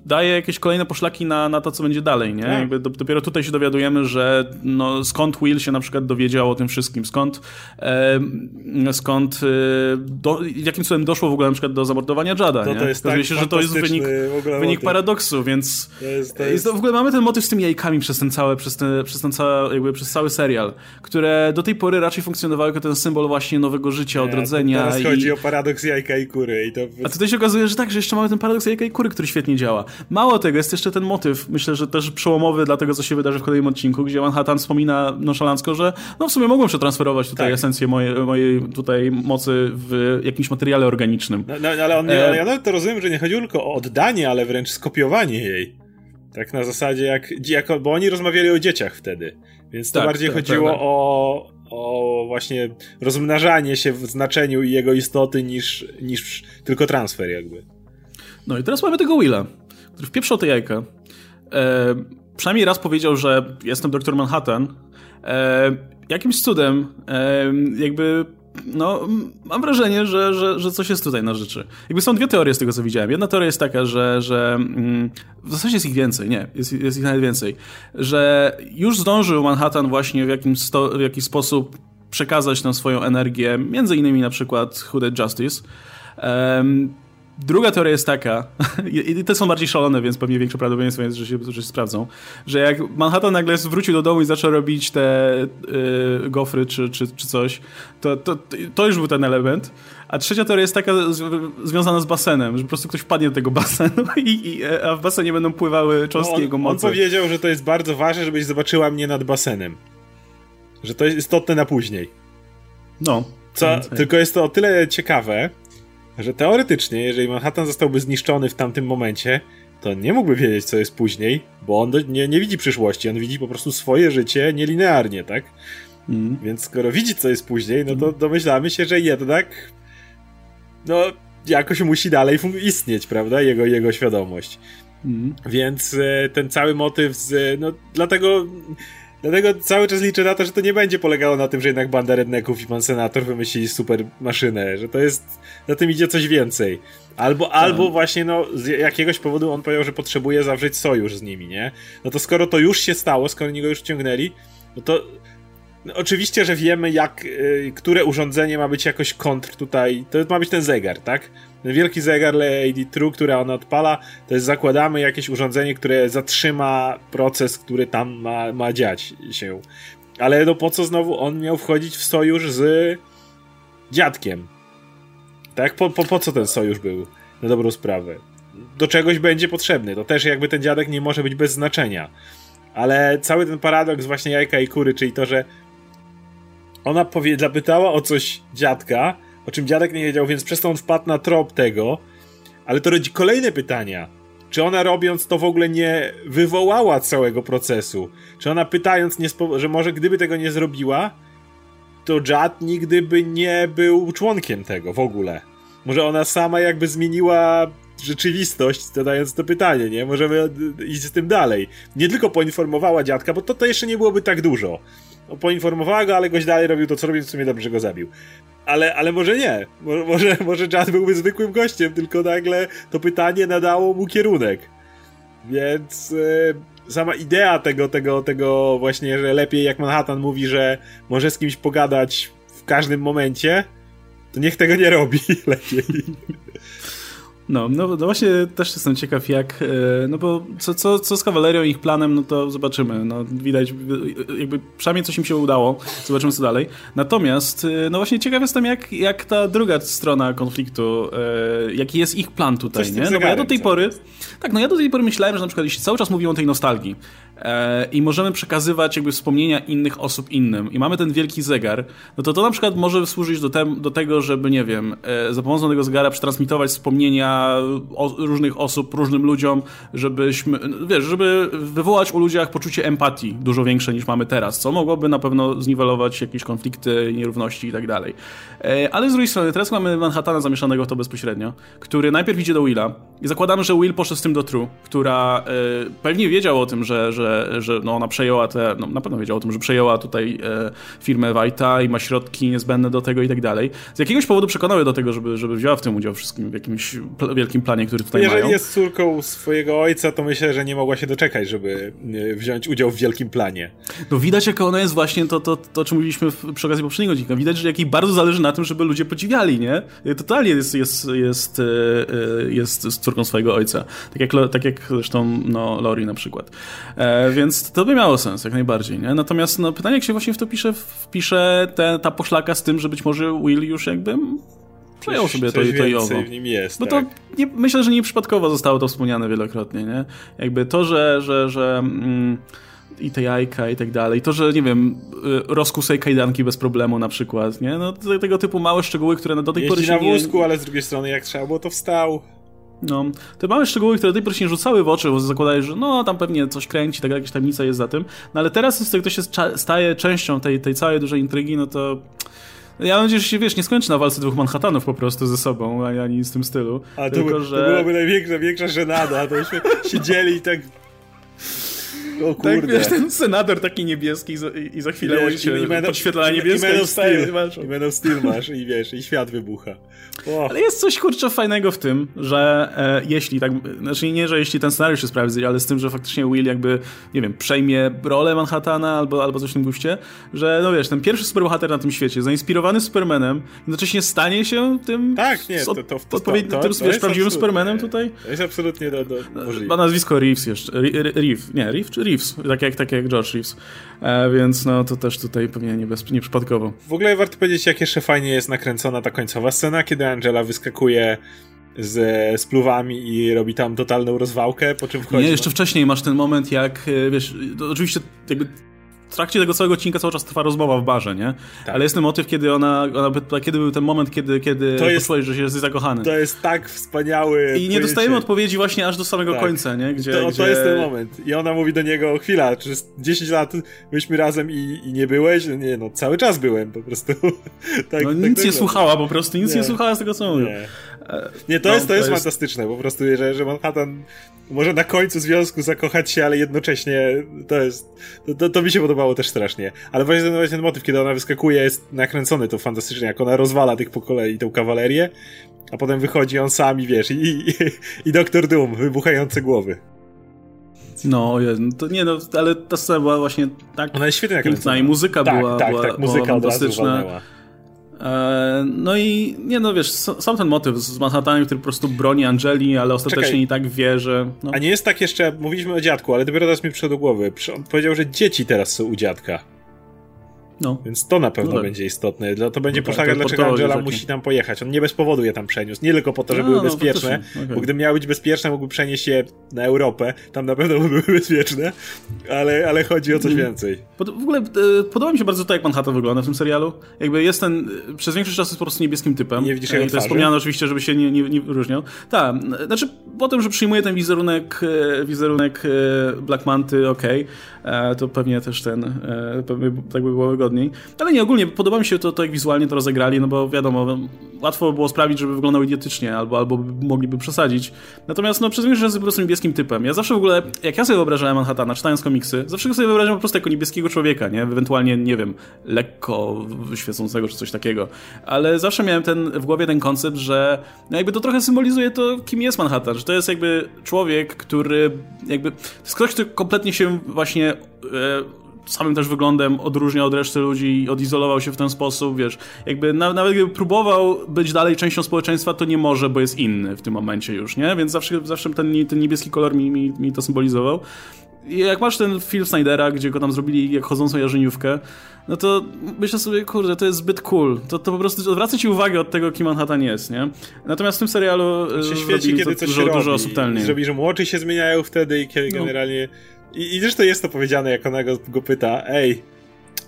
daje jakieś kolejne poszlaki na, na to, co będzie dalej, nie? Tak. Jakby do, dopiero tutaj się dowiadujemy, że no, skąd Will się na przykład dowiedział o tym wszystkim, skąd e, skąd e, do, jakim cudem doszło w ogóle na przykład do zamordowania Jada, to, nie? To jest tak się, że to jest wynik, wynik paradoksu, więc to jest, to jest... w ogóle mamy ten motyw z tymi jajkami przez ten cały, przez ten, przez ten cały, jakby przez cały serial, które do tej pory raczej funkcjonowały jako ten symbol właśnie nowego życia, odrodzenia. Teraz i... chodzi o paradoks jajka i kury. I to... A tutaj się okazuje, że tak, że jeszcze mamy ten paradoks jajka i kury, który świetnie działa. Mało tego, jest jeszcze ten motyw, myślę, że też przełomowy dla tego, co się wydarzy w kolejnym odcinku, gdzie Manhattan wspomina nonszalancko, że no w sumie mogłem przetransferować tutaj tak. esencję mojej, mojej tutaj mocy w jakimś materiale organicznym. No, no ale on, e... ja nawet to rozumiem, że nie chodziło tylko o oddanie, ale wręcz skopiowanie jej. Tak na zasadzie jak, jako, bo oni rozmawiali o dzieciach wtedy, więc to tak, bardziej tak, chodziło o, o właśnie rozmnażanie się w znaczeniu jego istoty niż, niż tylko transfer jakby. No i teraz mamy tego Willa, który wpieprzał te jajka. E, przynajmniej raz powiedział, że jestem doktor Manhattan. E, jakimś cudem e, jakby no, mam wrażenie, że, że, że coś jest tutaj na rzeczy. Jakby są dwie teorie z tego, co widziałem. Jedna teoria jest taka, że, że mm, w zasadzie jest ich więcej, nie, jest, jest ich nawet więcej, że już zdążył Manhattan właśnie w, jakim w jakiś sposób przekazać tę swoją energię, między innymi na przykład Hooded Justice, um, Druga teoria jest taka, i te są bardziej szalone, więc pewnie większe prawdopodobieństwo jest, że się, że się sprawdzą, że jak Manhattan nagle wrócił do domu i zaczął robić te y, gofry czy, czy, czy coś, to, to, to już był ten element. A trzecia teoria jest taka związana z basenem, że po prostu ktoś wpadnie do tego basenu, i, i a w basenie będą pływały cząstki no on, jego mocy. On powiedział, że to jest bardzo ważne, żebyś zobaczyła mnie nad basenem. Że to jest istotne na później. No. Co, tylko jest to o tyle ciekawe, że teoretycznie, jeżeli Manhattan zostałby zniszczony w tamtym momencie, to nie mógłby wiedzieć, co jest później, bo on do, nie, nie widzi przyszłości, on widzi po prostu swoje życie nielinearnie, tak? Mm. Więc skoro widzi, co jest później, no to mm. domyślamy się, że jednak no, jakoś musi dalej istnieć, prawda? Jego, jego świadomość. Mm. Więc e, ten cały motyw z, no, dlatego Dlatego cały czas liczę na to, że to nie będzie polegało na tym, że jednak banda redneków i pan senator wymyślili super maszynę, że to jest, na tym idzie coś więcej. Albo, tak. albo właśnie, no, z jakiegoś powodu on powiedział, że potrzebuje zawrzeć sojusz z nimi, nie? No to skoro to już się stało, skoro oni go już wciągnęli, no to no, oczywiście, że wiemy, jak, y, które urządzenie ma być jakoś kontr tutaj. To ma być ten zegar, tak? Ten wielki zegar Lady True, który ona odpala, to jest zakładamy jakieś urządzenie, które zatrzyma proces, który tam ma, ma dziać się. Ale no po co znowu on miał wchodzić w sojusz z dziadkiem? Tak? Po, po, po co ten sojusz był? Na dobrą sprawę. Do czegoś będzie potrzebny. To też jakby ten dziadek nie może być bez znaczenia. Ale cały ten paradoks właśnie jajka i kury, czyli to, że ona zapytała o coś dziadka, o czym dziadek nie wiedział, więc przez to on wpadł na trop tego, ale to rodzi kolejne pytania. Czy ona robiąc to w ogóle nie wywołała całego procesu? Czy ona pytając, że może gdyby tego nie zrobiła, to Jad nigdy by nie był członkiem tego w ogóle? Może ona sama jakby zmieniła rzeczywistość, zadając to pytanie, nie? Możemy iść z tym dalej. Nie tylko poinformowała dziadka, bo to, to jeszcze nie byłoby tak dużo. No, poinformowała go, ale goś dalej robił to, co robił, w sumie dobrze go zabił. Ale, ale może nie. Może, może Jad byłby zwykłym gościem, tylko nagle to pytanie nadało mu kierunek. Więc yy, sama idea tego, tego, tego właśnie, że lepiej jak Manhattan mówi, że może z kimś pogadać w każdym momencie, to niech tego nie robi lepiej. No, no, no właśnie też jestem ciekaw jak, e, no bo co, co, co z kawalerią ich planem, no to zobaczymy. No widać, jakby przynajmniej coś im się udało, zobaczymy co dalej. Natomiast, e, no właśnie ciekaw jestem jak, jak ta druga strona konfliktu, e, jaki jest ich plan tutaj, nie? No bo ja do tej pory, tak, no ja do tej pory myślałem, że na przykład jeśli cały czas mówią o tej nostalgii, i możemy przekazywać jakby wspomnienia innych osób innym i mamy ten wielki zegar, no to to na przykład może służyć do, te, do tego, żeby, nie wiem, za pomocą tego zegara przetransmitować wspomnienia różnych osób, różnym ludziom, żebyśmy, wiesz, żeby wywołać u ludziach poczucie empatii dużo większe niż mamy teraz, co mogłoby na pewno zniwelować jakieś konflikty, nierówności i tak dalej. E, ale z drugiej strony, teraz mamy Manhattana zamieszanego w to bezpośrednio, który najpierw idzie do Willa i zakładamy, że Will poszedł z tym do True, która e, pewnie wiedział o tym, że, że, że no ona przejęła te, no na pewno wiedział o tym, że przejęła tutaj e, firmę White'a i ma środki niezbędne do tego i tak dalej. Z jakiegoś powodu przekonały do tego, żeby, żeby wzięła w tym udział wszystkim w jakimś wielkim planie, który tutaj Jeżeli mają. Jeżeli jest córką swojego ojca, to myślę, że nie mogła się doczekać, żeby e, wziąć udział w wielkim planie. No widać, jak ona jest właśnie to, to, to o czym mówiliśmy przy okazji poprzedniego odcinka. Widać, że jak jej bardzo zależy na tym, żeby ludzie podziwiali, nie? Totalnie jest, jest, jest, e, e, jest z córką swojego ojca. Tak jak, tak jak zresztą no, Lori na przykład. E, więc to by miało sens, jak najbardziej, nie? Natomiast no, pytanie, jak się właśnie w to pisze, wpisze te, ta poszlaka z tym, że być może Will już jakby przejął sobie to, to i owo. w nim jest, Bo tak. to nie, myślę, że nieprzypadkowo zostało to wspomniane wielokrotnie, nie? Jakby to, że, że, że mm, i te jajka i tak dalej, to, że nie wiem, y, rozkusej kajdanki bez problemu na przykład, nie? No tego typu małe szczegóły, które do tej Jeździ pory się na wózku, nie... ale z drugiej strony jak trzeba było, to wstał. No, te małe szczegóły, które do tej pory się nie rzucały w oczy, bo zakładałeś, że no, tam pewnie coś kręci, tak jakaś tajemnica jest za tym, no ale teraz, jak to się staje częścią tej, tej całej dużej intrygi, no to ja mam nadzieję, że się, wiesz, nie skończy na walce dwóch Manhattanów po prostu ze sobą, ani, z tym stylu. A tylko, to, że... to byłoby największa, większa żenada, to byśmy siedzieli i tak... O kurde. Tak, wiesz, ten senator taki niebieski i za chwilę wiesz, się podświetla niebiesko i, i, Steel, i Man of Steel masz i wiesz, i świat wybucha. Ale jest coś kurczę fajnego w tym, że e, jeśli tak, znaczy nie, że jeśli ten scenariusz się sprawdzi, ale z tym, że faktycznie Will jakby, nie wiem, przejmie rolę Manhattana albo, albo coś w tym guście, że no wiesz, ten pierwszy superbohater na tym świecie, zainspirowany Supermanem, jednocześnie stanie się tym tak, nie, to, to, to, to, odpowiednim, to, to, wiesz, prawdziwym Supermanem tutaj. To jest absolutnie do, do Ma nazwisko Reeves jeszcze, Reeve, nie, Reeve czy Reeves, tak jak, tak jak George Reeves, e, więc no to też tutaj pewnie nie bez, nieprzypadkowo. W ogóle warto powiedzieć, jak jeszcze fajnie jest nakręcona ta końcowa scena, kiedy Angela wyskakuje z spluwami i robi tam totalną rozwałkę, po czym wchodzi... Nie, jeszcze wcześniej masz ten moment, jak, e, wiesz, oczywiście jakby w trakcie tego całego odcinka cały czas trwa rozmowa w barze, nie? Tak. Ale jest ten motyw, kiedy ona, ona, kiedy był ten moment, kiedy, kiedy to jest, że się jest zakochany. To jest tak wspaniały... I nie dostajemy odpowiedzi właśnie aż do samego tak. końca, nie? Gdzie, to, gdzie... to jest ten moment. I ona mówi do niego, chwila, czy 10 lat byliśmy razem i, i nie byłeś? Nie, no cały czas byłem po prostu. tak, no tak nic nie słuchała po prostu, nic nie, nie słuchała z tego, co mówił. Nie. To, no, jest, to, to jest, jest fantastyczne, po prostu, że, że Manhattan może na końcu związku zakochać się, ale jednocześnie to jest, to, to, to mi się podobało też strasznie. Ale właśnie ten, ten motyw, kiedy ona wyskakuje, jest nakręcony to fantastycznie, jak ona rozwala tych po kolei, tą kawalerię, a potem wychodzi on sam i wiesz, i, i, i Doktor Doom, wybuchające głowy. No, to nie no, ale ta scena była właśnie tak Ona jest świetnie nakręcona. i muzyka tak, była, tak, była, tak, muzyka była fantastyczna. E, no i nie no wiesz, sam ten motyw z Manhattanem, który po prostu broni Angeli, ale ostatecznie Czekaj. i tak wie, że... No. A nie jest tak jeszcze, mówiliśmy o dziadku, ale dopiero teraz mi przyszło do głowy. On powiedział, że dzieci teraz są u dziadka. No. Więc to na pewno no tak. będzie istotne. To będzie no tak, dlaczego Angela musi tam pojechać. On nie bez powodu je tam przeniósł. Nie tylko po to, że no, były no, bezpieczne, okay. bo gdyby miały być bezpieczne, mógłby przenieść je na Europę. Tam na pewno by były bezpieczne, ale, ale chodzi o coś mm. więcej. w ogóle e, podoba mi się bardzo to, jak Manhattan wygląda w tym serialu. Jakby jest ten, przez większość czasu jest po prostu niebieskim typem. Nie widzisz jego e, To jest wspomniane oczywiście, żeby się nie, nie, nie różniał. Tak, znaczy po tym, że przyjmuje ten wizerunek, e, wizerunek Black Manty, okej, okay, to pewnie też ten, pewnie tak by było wygodniej. Ale nie, ogólnie podoba mi się to, to jak wizualnie to rozegrali, no bo wiadomo, łatwo było sprawić, żeby wyglądał idiotycznie, albo, albo mogliby przesadzić. Natomiast no, przez większość jest po prostu niebieskim typem. Ja zawsze w ogóle, jak ja sobie wyobrażałem Manhattana, czytając komiksy, zawsze go sobie wyobrażam po prostu jako niebieskiego człowieka, nie? Ewentualnie, nie wiem, lekko świecącego czy coś takiego. Ale zawsze miałem ten, w głowie ten koncept, że no jakby to trochę symbolizuje to, kim jest Manhattan, że to jest jakby człowiek, który jakby, to jest ktoś, kto kompletnie się właśnie... E, samym też wyglądem odróżnia od reszty ludzi, odizolował się w ten sposób, wiesz, jakby na, nawet gdyby próbował być dalej częścią społeczeństwa, to nie może, bo jest inny w tym momencie już, nie? Więc zawsze, zawsze ten, ten niebieski kolor mi, mi, mi to symbolizował. I jak masz ten film Snydera, gdzie go tam zrobili jak chodzącą jarzeniówkę, no to myślę sobie, kurde, to jest zbyt cool. To, to po prostu odwraca ci uwagę od tego, kim Manhattan jest, nie? Natomiast w tym serialu się świeci, kiedy to coś dużo, się dużo robi. subtelniej. Zrobi, że mu oczy się zmieniają wtedy i kiedy no. generalnie... I, I zresztą jest to powiedziane, jak ona go, go pyta, ej,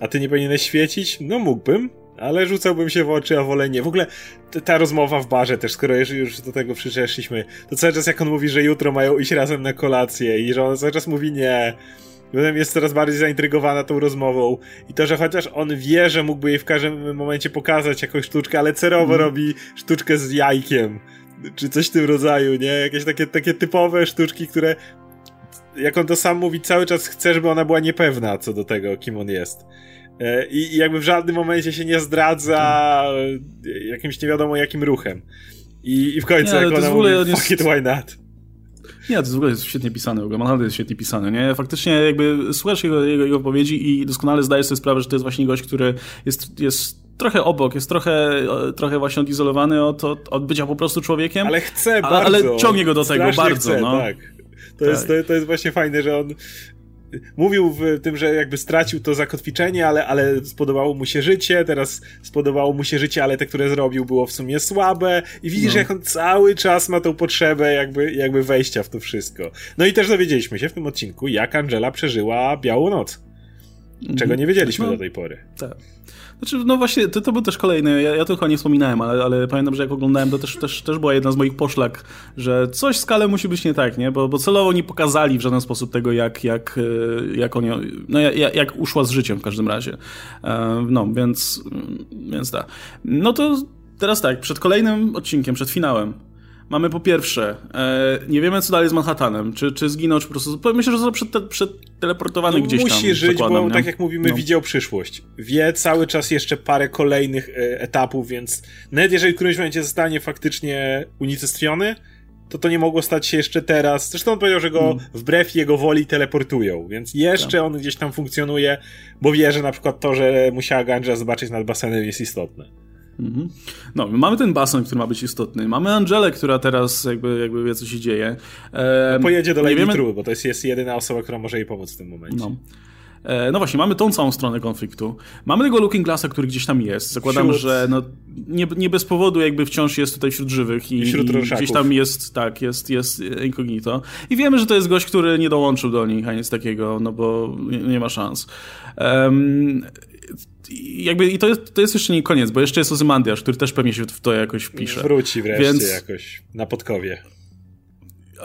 a ty nie powinieneś świecić? No mógłbym, ale rzucałbym się w oczy, a wolę nie. W ogóle ta rozmowa w barze też, skoro już, już do tego przeszliśmy, to cały czas jak on mówi, że jutro mają iść razem na kolację i że on cały czas mówi nie. Potem jest coraz bardziej zaintrygowana tą rozmową i to, że chociaż on wie, że mógłby jej w każdym momencie pokazać jakąś sztuczkę, ale cerowo mm. robi sztuczkę z jajkiem, czy coś w tym rodzaju, nie? Jakieś takie, takie typowe sztuczki, które jak on to sam mówi, cały czas chce, żeby ona była niepewna co do tego, kim on jest. E, I, jakby w żadnym momencie się nie zdradza jakimś nie wiadomo jakim ruchem. I, i w końcu, nie, jak ona mówi, jest... fuck it, why not? Nie, to jest w ogóle jest świetnie pisane, w ogóle Manhattan jest świetnie pisany, nie? Faktycznie jakby słuchasz jego, jego, jego powiedzi i doskonale zdajesz sobie sprawę, że to jest właśnie gość, który jest, jest trochę obok, jest trochę, trochę właśnie odizolowany od, od, od bycia po prostu człowiekiem. Ale chce ale, bardzo. Ale ciągnie go do tego bardzo, chce, no. Tak. To, tak. Jest, to, to jest właśnie fajne, że on mówił w tym, że jakby stracił to zakotwiczenie, ale, ale spodobało mu się życie, teraz spodobało mu się życie, ale te, które zrobił, było w sumie słabe i widzisz, no. jak on cały czas ma tą potrzebę jakby, jakby wejścia w to wszystko. No i też dowiedzieliśmy się w tym odcinku, jak Angela przeżyła Białą Noc. Czego mhm. nie wiedzieliśmy no, do tej pory. Tak. Znaczy, no właśnie, to, to był też kolejny, ja, ja to chyba nie wspominałem, ale, ale pamiętam, że jak oglądałem, to też, też, też była jedna z moich poszlak, że coś z Kalem musi być nie tak, nie? Bo, bo celowo nie pokazali w żaden sposób tego, jak, jak, e, jak on, no jak, jak uszła z życiem w każdym razie. E, no, więc, więc tak. No to teraz tak, przed kolejnym odcinkiem, przed finałem, mamy po pierwsze, e, nie wiemy co dalej z Manhattanem, czy, czy zginął, czy po prostu, myślę, że został przed, przed teleportowany no, gdzieś musi tam. Musi żyć, bo nie? tak jak mówimy, no. widział przyszłość. Wie cały czas jeszcze parę kolejnych e, etapów, więc nawet jeżeli w którymś momencie zostanie faktycznie unicestwiony, to to nie mogło stać się jeszcze teraz. Zresztą on powiedział, że go mm. wbrew jego woli teleportują, więc jeszcze tak. on gdzieś tam funkcjonuje, bo wie, że na przykład to, że musiała Ganja zobaczyć nad basenem jest istotne. Mhm. No, mamy ten basen, który ma być istotny. Mamy Angelę, która teraz jakby, jakby wie, co się dzieje. E, pojedzie do Lady wiemy... True, bo to jest, jest jedyna osoba, która może jej pomóc w tym momencie. No. E, no właśnie, mamy tą całą stronę konfliktu. Mamy tego Looking Glassa, który gdzieś tam jest. Zakładam, wśród... że no, nie, nie bez powodu jakby wciąż jest tutaj wśród żywych i, I wśród i gdzieś tam jest, tak, jest, jest incognito. I wiemy, że to jest gość, który nie dołączył do nich, a nic takiego, no bo nie, nie ma szans. Um, jakby i to jest, to jest jeszcze nie koniec, bo jeszcze jest Ozymandiasz, który też pewnie się w to jakoś wpisze. Wróci wreszcie Więc... jakoś na podkowie.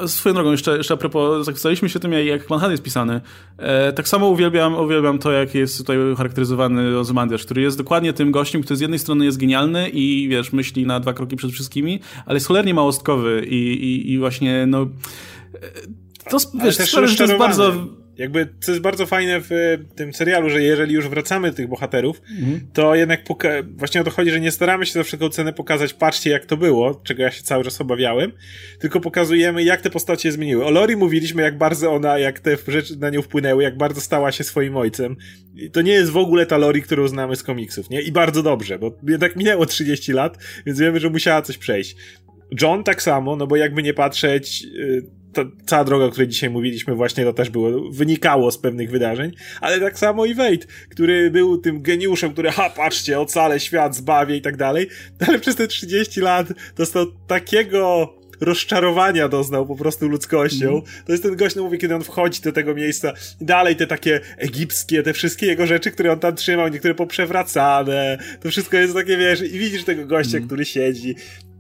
Swoją drogą, jeszcze, jeszcze a propos, zachwycaliśmy się tym, jak Manhattan jest pisany. E, tak samo uwielbiam, uwielbiam to, jak jest tutaj charakteryzowany Ozymandiasz, który jest dokładnie tym gościem, który z jednej strony jest genialny i wiesz, myśli na dwa kroki przed wszystkimi, ale jest cholernie małostkowy i, i, i właśnie, no. E, to, wiesz, to jest bardzo jakby, co jest bardzo fajne w tym serialu, że jeżeli już wracamy do tych bohaterów, mhm. to jednak właśnie o to chodzi, że nie staramy się za wszelką cenę pokazać, patrzcie jak to było, czego ja się cały czas obawiałem, tylko pokazujemy, jak te postacie zmieniły. O Lori mówiliśmy, jak bardzo ona, jak te rzeczy na nią wpłynęły, jak bardzo stała się swoim ojcem. I to nie jest w ogóle ta Lori, którą znamy z komiksów, nie? I bardzo dobrze, bo jednak minęło 30 lat, więc wiemy, że musiała coś przejść. John tak samo, no bo jakby nie patrzeć, to cała droga, o której dzisiaj mówiliśmy, właśnie to też było, wynikało z pewnych wydarzeń, ale tak samo i Wade, który był tym geniuszem, który, ha, patrzcie, ocalę świat, zbawię i tak dalej, ale przez te 30 lat dostał takiego rozczarowania doznał po prostu ludzkością. Mm. To jest ten gość, no mówię, kiedy on wchodzi do tego miejsca i dalej te takie egipskie, te wszystkie jego rzeczy, które on tam trzymał, niektóre poprzewracane, to wszystko jest takie, wiesz, i widzisz tego gościa, mm. który siedzi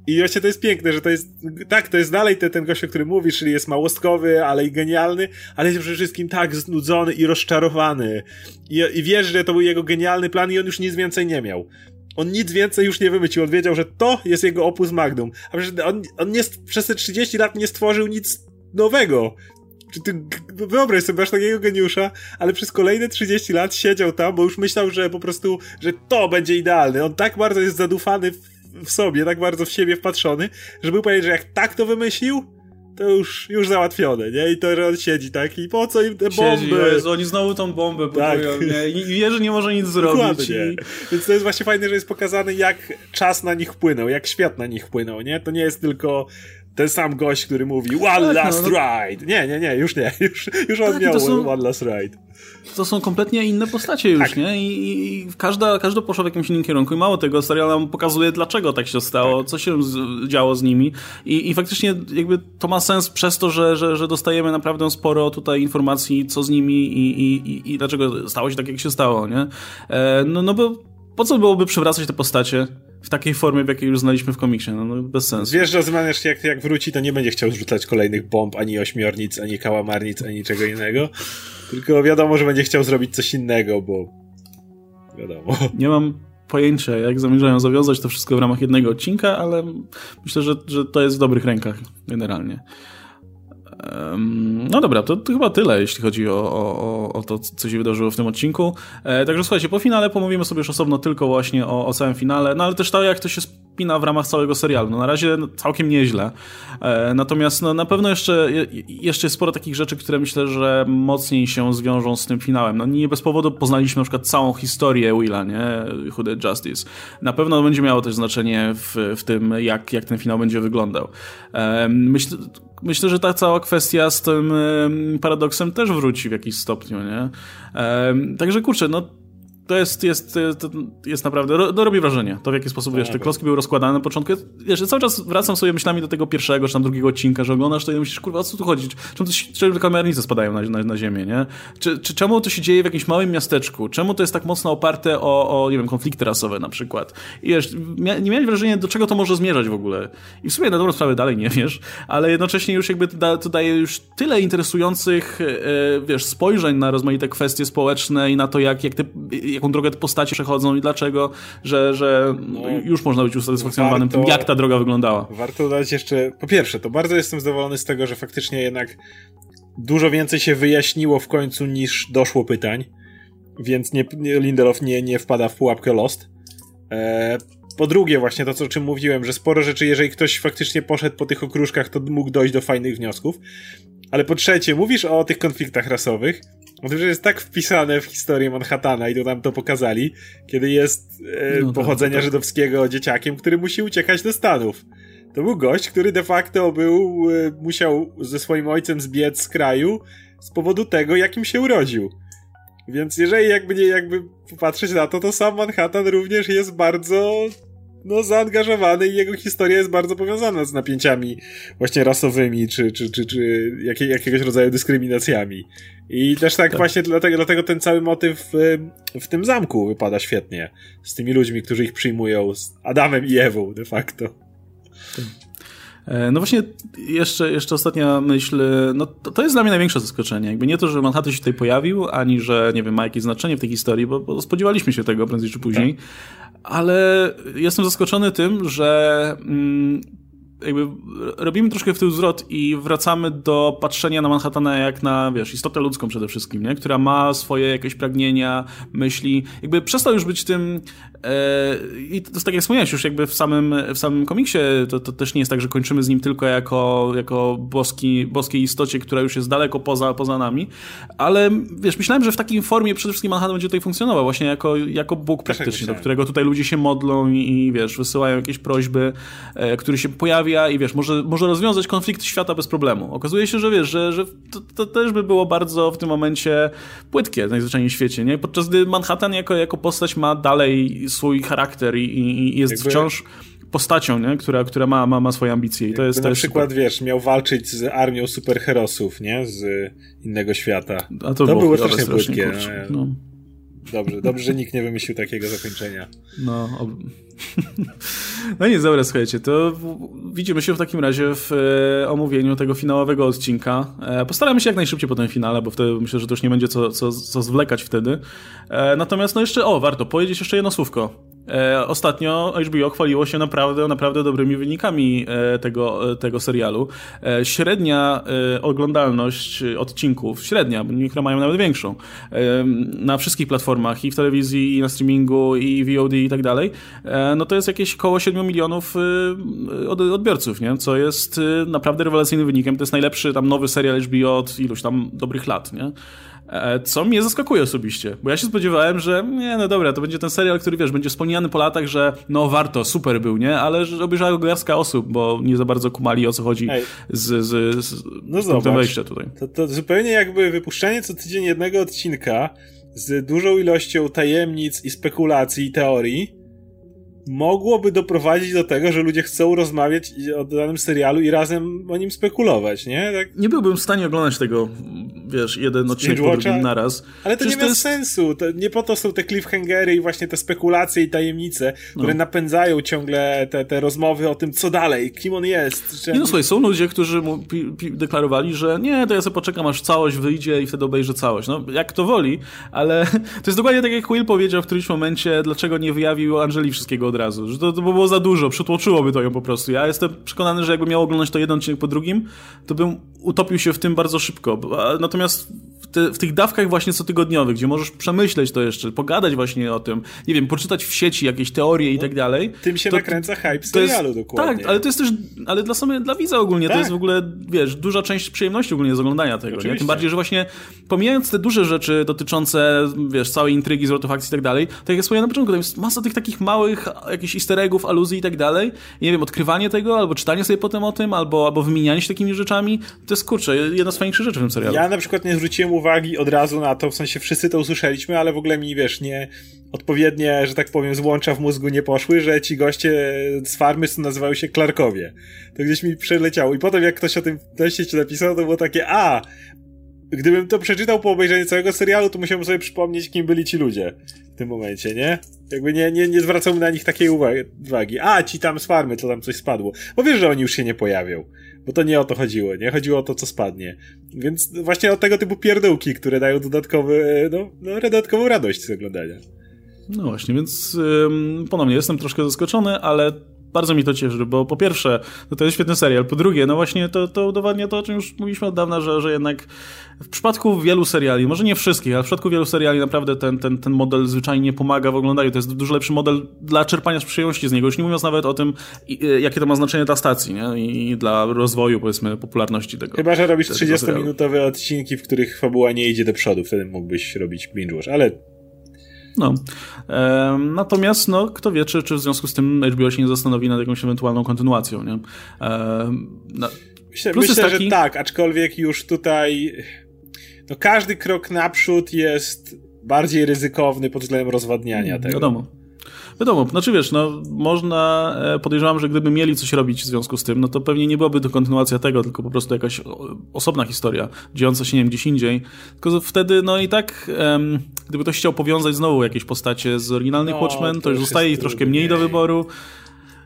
i właśnie to jest piękne, że to jest, tak, to jest dalej ten, ten gość, o którym mówisz, czyli jest małostkowy, ale i genialny, ale jest przede wszystkim tak znudzony i rozczarowany. I, I wiesz, że to był jego genialny plan i on już nic więcej nie miał. On nic więcej już nie wymyślił, on wiedział, że to jest jego opus magnum. A przecież on, on nie, przez te 30 lat nie stworzył nic nowego. Czy ty, wyobraź sobie, masz takiego geniusza, ale przez kolejne 30 lat siedział tam, bo już myślał, że po prostu, że to będzie idealne. On tak bardzo jest zadufany w w sobie, tak bardzo w siebie wpatrzony, że był powiedzieć, że jak tak to wymyślił, to już, już załatwione, nie? I to, że on siedzi tak i po co im te bomby? Siedzi, Jezu, oni znowu tą bombę tak. nie? I wie, że nie może nic zrobić. I... Więc to jest właśnie fajne, że jest pokazane, jak czas na nich wpłynął, jak świat na nich wpłynął, nie? To nie jest tylko ten sam gość, który mówi One tak, no, last no, ride. Nie, nie, nie, już nie. Już, już on tak, miał są, One last ride. To są kompletnie inne postacie już, tak. nie? I, I, każda, każdy poszło w jakimś innym kierunku i mało tego, serial nam pokazuje, dlaczego tak się stało, tak. co się z, działo z nimi I, i faktycznie jakby to ma sens przez to, że, że, że dostajemy naprawdę sporo tutaj informacji, co z nimi i, i, i, dlaczego stało się tak, jak się stało, nie? E, no, no bo po co byłoby przewracać te postacie? W takiej formie, w jakiej już znaliśmy w komiksie. No, no bez sensu. Wiesz, że Zmaniasz jak, jak wróci, to nie będzie chciał zrzucać kolejnych bomb, ani ośmiornic, ani kałamarnic, ani czego innego. Tylko wiadomo, że będzie chciał zrobić coś innego, bo wiadomo. Nie mam pojęcia, jak zamierzają zawiązać to wszystko w ramach jednego odcinka, ale myślę, że, że to jest w dobrych rękach generalnie. No dobra, to, to, chyba tyle, jeśli chodzi o, o, o, to, co się wydarzyło w tym odcinku. E, także słuchajcie, po finale pomówimy sobie już osobno tylko właśnie o, o całym finale, no ale też to, jak to się spina w ramach całego serialu. No na razie całkiem nieźle. E, natomiast no, na pewno jeszcze, jeszcze jest sporo takich rzeczy, które myślę, że mocniej się zwiążą z tym finałem. No nie bez powodu poznaliśmy na przykład całą historię Willa, nie? Who Did Justice. Na pewno będzie miało też znaczenie w, w tym, jak, jak ten finał będzie wyglądał. E, myślę, myślę, że ta cała kwestia z tym paradoksem też wróci w jakiś stopniu, nie? Także kurczę, no to jest, jest, jest naprawdę, to robi wrażenie, to w jaki sposób, wiesz, te klocki były rozkładane na początku. Wiesz, cały czas wracam sobie myślami do tego pierwszego, czy tam drugiego odcinka, że oglądasz to i myślisz, kurwa, o co tu chodzi? Czemu, to czemu kamernice spadają na, na, na ziemię, nie? Czy, czy, czemu to się dzieje w jakimś małym miasteczku? Czemu to jest tak mocno oparte o, o nie wiem, konflikty rasowe na przykład? I wiesz, mia, nie miałeś wrażenia, do czego to może zmierzać w ogóle. I w sumie na dobrą sprawę dalej nie wiesz, ale jednocześnie już jakby to, to daje już tyle interesujących, e, wiesz, spojrzeń na rozmaite kwestie społeczne i na to, jak, jak te, jaką drogę te postacie przechodzą i dlaczego, że, że no, już można być usatysfakcjonowanym warto, tym, jak ta droga wyglądała. Warto dodać jeszcze, po pierwsze, to bardzo jestem zadowolony z tego, że faktycznie jednak dużo więcej się wyjaśniło w końcu niż doszło pytań, więc nie, nie, Lindelof nie, nie wpada w pułapkę Lost. E, po drugie, właśnie to, o czym mówiłem, że sporo rzeczy, jeżeli ktoś faktycznie poszedł po tych okruszkach, to mógł dojść do fajnych wniosków. Ale po trzecie, mówisz o tych konfliktach rasowych, o tym, że jest tak wpisane w historię Manhattana i to nam to pokazali, kiedy jest e, no tak, pochodzenia tak, tak. żydowskiego dzieciakiem, który musi uciekać do Stanów. To był gość, który de facto był, e, musiał ze swoim ojcem zbiec z kraju z powodu tego, jakim się urodził. Więc jeżeli jakby nie, jakby popatrzeć na to, to sam Manhattan również jest bardzo no, zaangażowany i jego historia jest bardzo powiązana z napięciami właśnie rasowymi, czy, czy, czy, czy jakie, jakiegoś rodzaju dyskryminacjami. I też tak, tak, właśnie dlatego, dlatego ten cały motyw w, w tym zamku wypada świetnie. Z tymi ludźmi, którzy ich przyjmują, z Adamem i Ewą de facto. E, no właśnie, jeszcze, jeszcze ostatnia myśl, no to, to jest dla mnie największe zaskoczenie. Jakby nie to, że Manhattan się tutaj pojawił, ani że, nie wiem, ma jakieś znaczenie w tej historii, bo, bo spodziewaliśmy się tego prędzej czy później. Tak. Ale jestem zaskoczony tym, że mm, jakby robimy troszkę w tył zwrot i wracamy do patrzenia na Manhattana jak na, wiesz, istotę ludzką przede wszystkim, nie? Która ma swoje jakieś pragnienia, myśli. Jakby przestał już być tym e, i to jest tak jak wspomniałeś już jakby w samym, w samym komiksie to, to też nie jest tak, że kończymy z nim tylko jako, jako boski, boskiej istocie, która już jest daleko poza, poza nami, ale wiesz, myślałem, że w takiej formie przede wszystkim Manhattan będzie tutaj funkcjonował właśnie jako, jako Bóg praktycznie, do którego tutaj ludzie się modlą i, i wiesz, wysyłają jakieś prośby, e, który się pojawi pojawia i wiesz, może, może rozwiązać konflikt świata bez problemu. Okazuje się, że wiesz, że, że to, to też by było bardzo w tym momencie płytkie najzwyczajniej w świecie, nie? Podczas gdy Manhattan jako, jako postać ma dalej swój charakter i, i jest Jakby... wciąż postacią, nie? Która, która ma, ma, ma swoje ambicje. I to jest, na to jest przykład, super. wiesz, miał walczyć z armią superherosów, nie? Z innego świata. A to, to było, było strasznie płytkie. No. Dobrze, dobrze, że nikt nie wymyślił takiego zakończenia. No, ob... no nic, dobra, słuchajcie, to widzimy się w takim razie w e, omówieniu tego finałowego odcinka. E, postaramy się jak najszybciej po tym finale, bo wtedy myślę, że to już nie będzie co, co, co zwlekać wtedy. E, natomiast no jeszcze, o, warto powiedzieć jeszcze jedno słówko ostatnio HBO chwaliło się naprawdę, naprawdę dobrymi wynikami e, tego, e, tego serialu. E, średnia e, oglądalność odcinków, średnia, bo niektóre mają nawet większą, e, na wszystkich platformach i w telewizji, i na streamingu, i VOD i tak dalej, no to jest jakieś koło 7 milionów odbiorców, nie? co jest naprawdę rewelacyjnym wynikiem. To jest najlepszy tam nowy serial HBO od iluś tam dobrych lat. Nie? E, co mnie zaskakuje osobiście, bo ja się spodziewałem, że nie, no dobra, to będzie ten serial, który wiesz, będzie wspomniany po latach, że no warto, super był, nie? Ale że obejrzała go garstka osób, bo nie za bardzo kumali o co chodzi z, z, z, no z punktem wejścia tutaj. To, to zupełnie jakby wypuszczanie co tydzień jednego odcinka z dużą ilością tajemnic i spekulacji i teorii mogłoby doprowadzić do tego, że ludzie chcą rozmawiać o danym serialu i razem o nim spekulować, nie? Tak... Nie byłbym w stanie oglądać tego, wiesz, jeden odcinek po drugim naraz. Ale to Przecież nie ma jest... sensu. To nie po to są te cliffhangery i właśnie te spekulacje i tajemnice, które no. napędzają ciągle te, te rozmowy o tym, co dalej, kim on jest. Że... Nie no słuchaj, są ludzie, którzy mu deklarowali, że nie, to ja sobie poczekam, aż całość wyjdzie i wtedy obejrzę całość. No, jak to woli, ale to jest dokładnie tak, jak Will powiedział w którymś momencie, dlaczego nie wyjawił Angeli wszystkiego od razu, że to, to by było za dużo, przytłoczyłoby to ją po prostu. Ja jestem przekonany, że jakby miał oglądać to jeden odcinek po drugim, to bym utopił się w tym bardzo szybko. Natomiast w, te, w, tych dawkach właśnie cotygodniowych, gdzie możesz przemyśleć to jeszcze, pogadać właśnie o tym, nie wiem, poczytać w sieci jakieś teorie i tak dalej. Tym się to, nakręca hype serialu jest, dokładnie. Tak, ale to jest też, ale dla same, dla widza ogólnie, tak. to jest w ogóle, wiesz, duża część przyjemności ogólnie z oglądania tego, nie? Tym bardziej, że właśnie pomijając te duże rzeczy dotyczące, wiesz, całej intrygi, zwrotów akcji i tak dalej, tak jak wspomniałem na początku, tam jest masa tych takich małych jakichś easter eggów, aluzji i tak dalej. I nie wiem, odkrywanie tego, albo czytanie sobie potem o tym, albo, albo wymienianie się takimi rzeczami, to jest, kurczę, jedna z fajniejszych rzeczy w tym serialu. Ja na przykład nie zwróciłem uwagi od razu na to, w sensie wszyscy to usłyszeliśmy, ale w ogóle mi, wiesz, nie odpowiednie, że tak powiem, złącza w mózgu nie poszły, że ci goście z farmy nazywają się Clarkowie. To gdzieś mi przeleciało. I potem jak ktoś o tym na sieci napisał, to było takie, a, gdybym to przeczytał po obejrzeniu całego serialu, to musiałbym sobie przypomnieć, kim byli ci ludzie w tym momencie, nie? Jakby nie, nie, nie zwracałbym na nich takiej uwagi. A, ci tam z farmy, to tam coś spadło. Bo wiesz, że oni już się nie pojawią. Bo to nie o to chodziło, nie? Chodziło o to, co spadnie. Więc właśnie o tego typu pierdółki, które dają dodatkowy, no, no dodatkową radość z oglądania. No właśnie, więc ym, ponownie jestem troszkę zaskoczony, ale bardzo mi to cieszy, bo po pierwsze, no to jest świetny serial, po drugie, no właśnie to, to udowadnia to, o czym już mówiliśmy od dawna, że, że jednak w przypadku wielu seriali, może nie wszystkich, ale w przypadku wielu seriali naprawdę ten, ten, ten model zwyczajnie pomaga w oglądaniu. To jest dużo lepszy model dla czerpania z przyjemności z niego, już nie mówiąc nawet o tym, jakie to ma znaczenie dla stacji nie? i dla rozwoju, powiedzmy, popularności tego. Chyba, że robisz 30-minutowe odcinki, w których fabuła nie idzie do przodu, wtedy mógłbyś robić binge watch, ale no. E, natomiast, no, kto wie, czy, czy w związku z tym HBO się nie zastanowi nad jakąś ewentualną kontynuacją, nie? E, no. Myślę, myślę taki... że tak, aczkolwiek już tutaj no każdy krok naprzód jest bardziej ryzykowny pod względem rozwadniania mm, tego. Wiadomo. Wiadomo, znaczy wiesz, no można, e, podejrzewam, że gdyby mieli coś robić w związku z tym, no to pewnie nie byłaby to kontynuacja tego, tylko po prostu jakaś osobna historia, dziejąca się, nie wiem, gdzieś indziej. Tylko wtedy, no i tak, um, gdyby ktoś chciał powiązać znowu jakieś postacie z oryginalnych no, Watchmen, to, to już zostaje ich troszkę mniej do wyboru.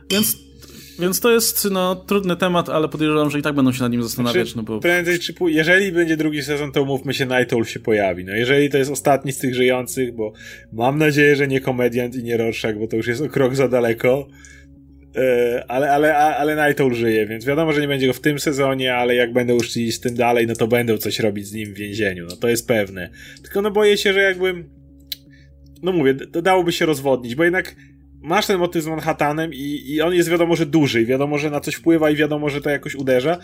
Więc więc to jest no, trudny temat, ale podejrzewam, że i tak będą się nad nim zastanawiać. Znaczy, no bo... Prędzej czy później, jeżeli będzie drugi sezon, to mówmy się, Night Owl się pojawi. No jeżeli to jest ostatni z tych żyjących, bo mam nadzieję, że nie komediant i nie Rorschach, bo to już jest o krok za daleko. E, ale, ale, ale Night Owl żyje, więc wiadomo, że nie będzie go w tym sezonie, ale jak będą już z tym dalej, no to będą coś robić z nim w więzieniu. No to jest pewne. Tylko no boję się, że jakbym no mówię, to dałoby się rozwodnić, bo jednak masz ten motyw z Manhattanem i, i on jest wiadomo, że duży i wiadomo, że na coś wpływa i wiadomo, że to jakoś uderza,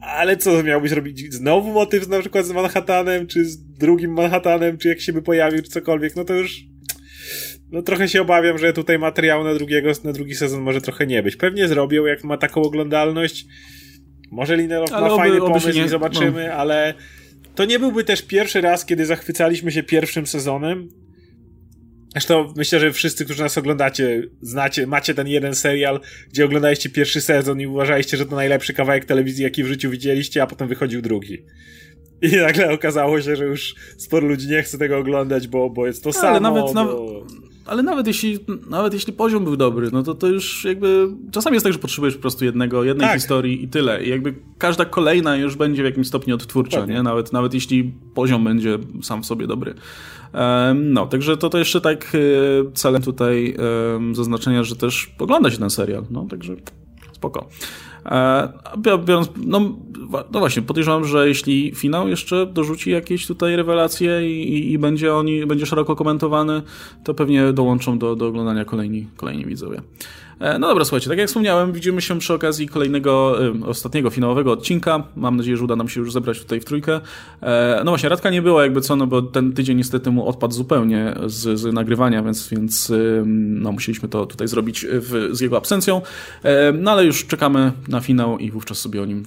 ale co miałbyś robić? Znowu motyw na przykład z Manhattanem, czy z drugim Manhattanem, czy jak się by pojawił, czy cokolwiek, no to już no trochę się obawiam, że tutaj materiału na, drugiego, na drugi sezon może trochę nie być. Pewnie zrobią, jak ma taką oglądalność. Może Lindelof ma oby, fajny pomysł nie, i zobaczymy, no. ale to nie byłby też pierwszy raz, kiedy zachwycaliśmy się pierwszym sezonem, Zresztą myślę, że wszyscy, którzy nas oglądacie, znacie, macie ten jeden serial, gdzie oglądaliście pierwszy sezon i uważaliście, że to najlepszy kawałek telewizji, jaki w życiu widzieliście, a potem wychodził drugi. I nagle okazało się, że już sporo ludzi nie chce tego oglądać, bo, bo jest to Ale samo. Nawet, bo... ale nawet jeśli, nawet jeśli poziom był dobry, no to to już jakby, czasami jest tak, że potrzebujesz po prostu jednego, jednej Tak. historii i tyle. I jakby każda kolejna już będzie w jakimś stopniu odtwórcza, Dokładnie. nie? Nawet, nawet jeśli poziom będzie sam w sobie dobry. No, także to, to jeszcze tak e, celem tutaj zaznaczenia, że też ogląda się ten serial, no, także spoko. E, Biorąc, no, no właśnie, podejrzewam, że jeśli finał jeszcze dorzuci jakieś tutaj rewelacje i, i, i będzie oni, będzie szeroko komentowany, to pewnie dołączą do, do oglądania kolejni, kolejni widzowie. E, No dobra, słuchajcie, tak jak wspomniałem, widzimy się przy okazji kolejnego, ostatniego finałowego odcinka. Mam nadzieję, że uda nam się już zebrać tutaj w trójkę. E, No właśnie, Radka nie było jakby co, no bo ten tydzień niestety mu odpadł zupełnie z, z nagrywania, więc, więc no, musieliśmy to tutaj zrobić w, z jego absencją. E, No ale już czekamy na finał i wówczas sobie o nim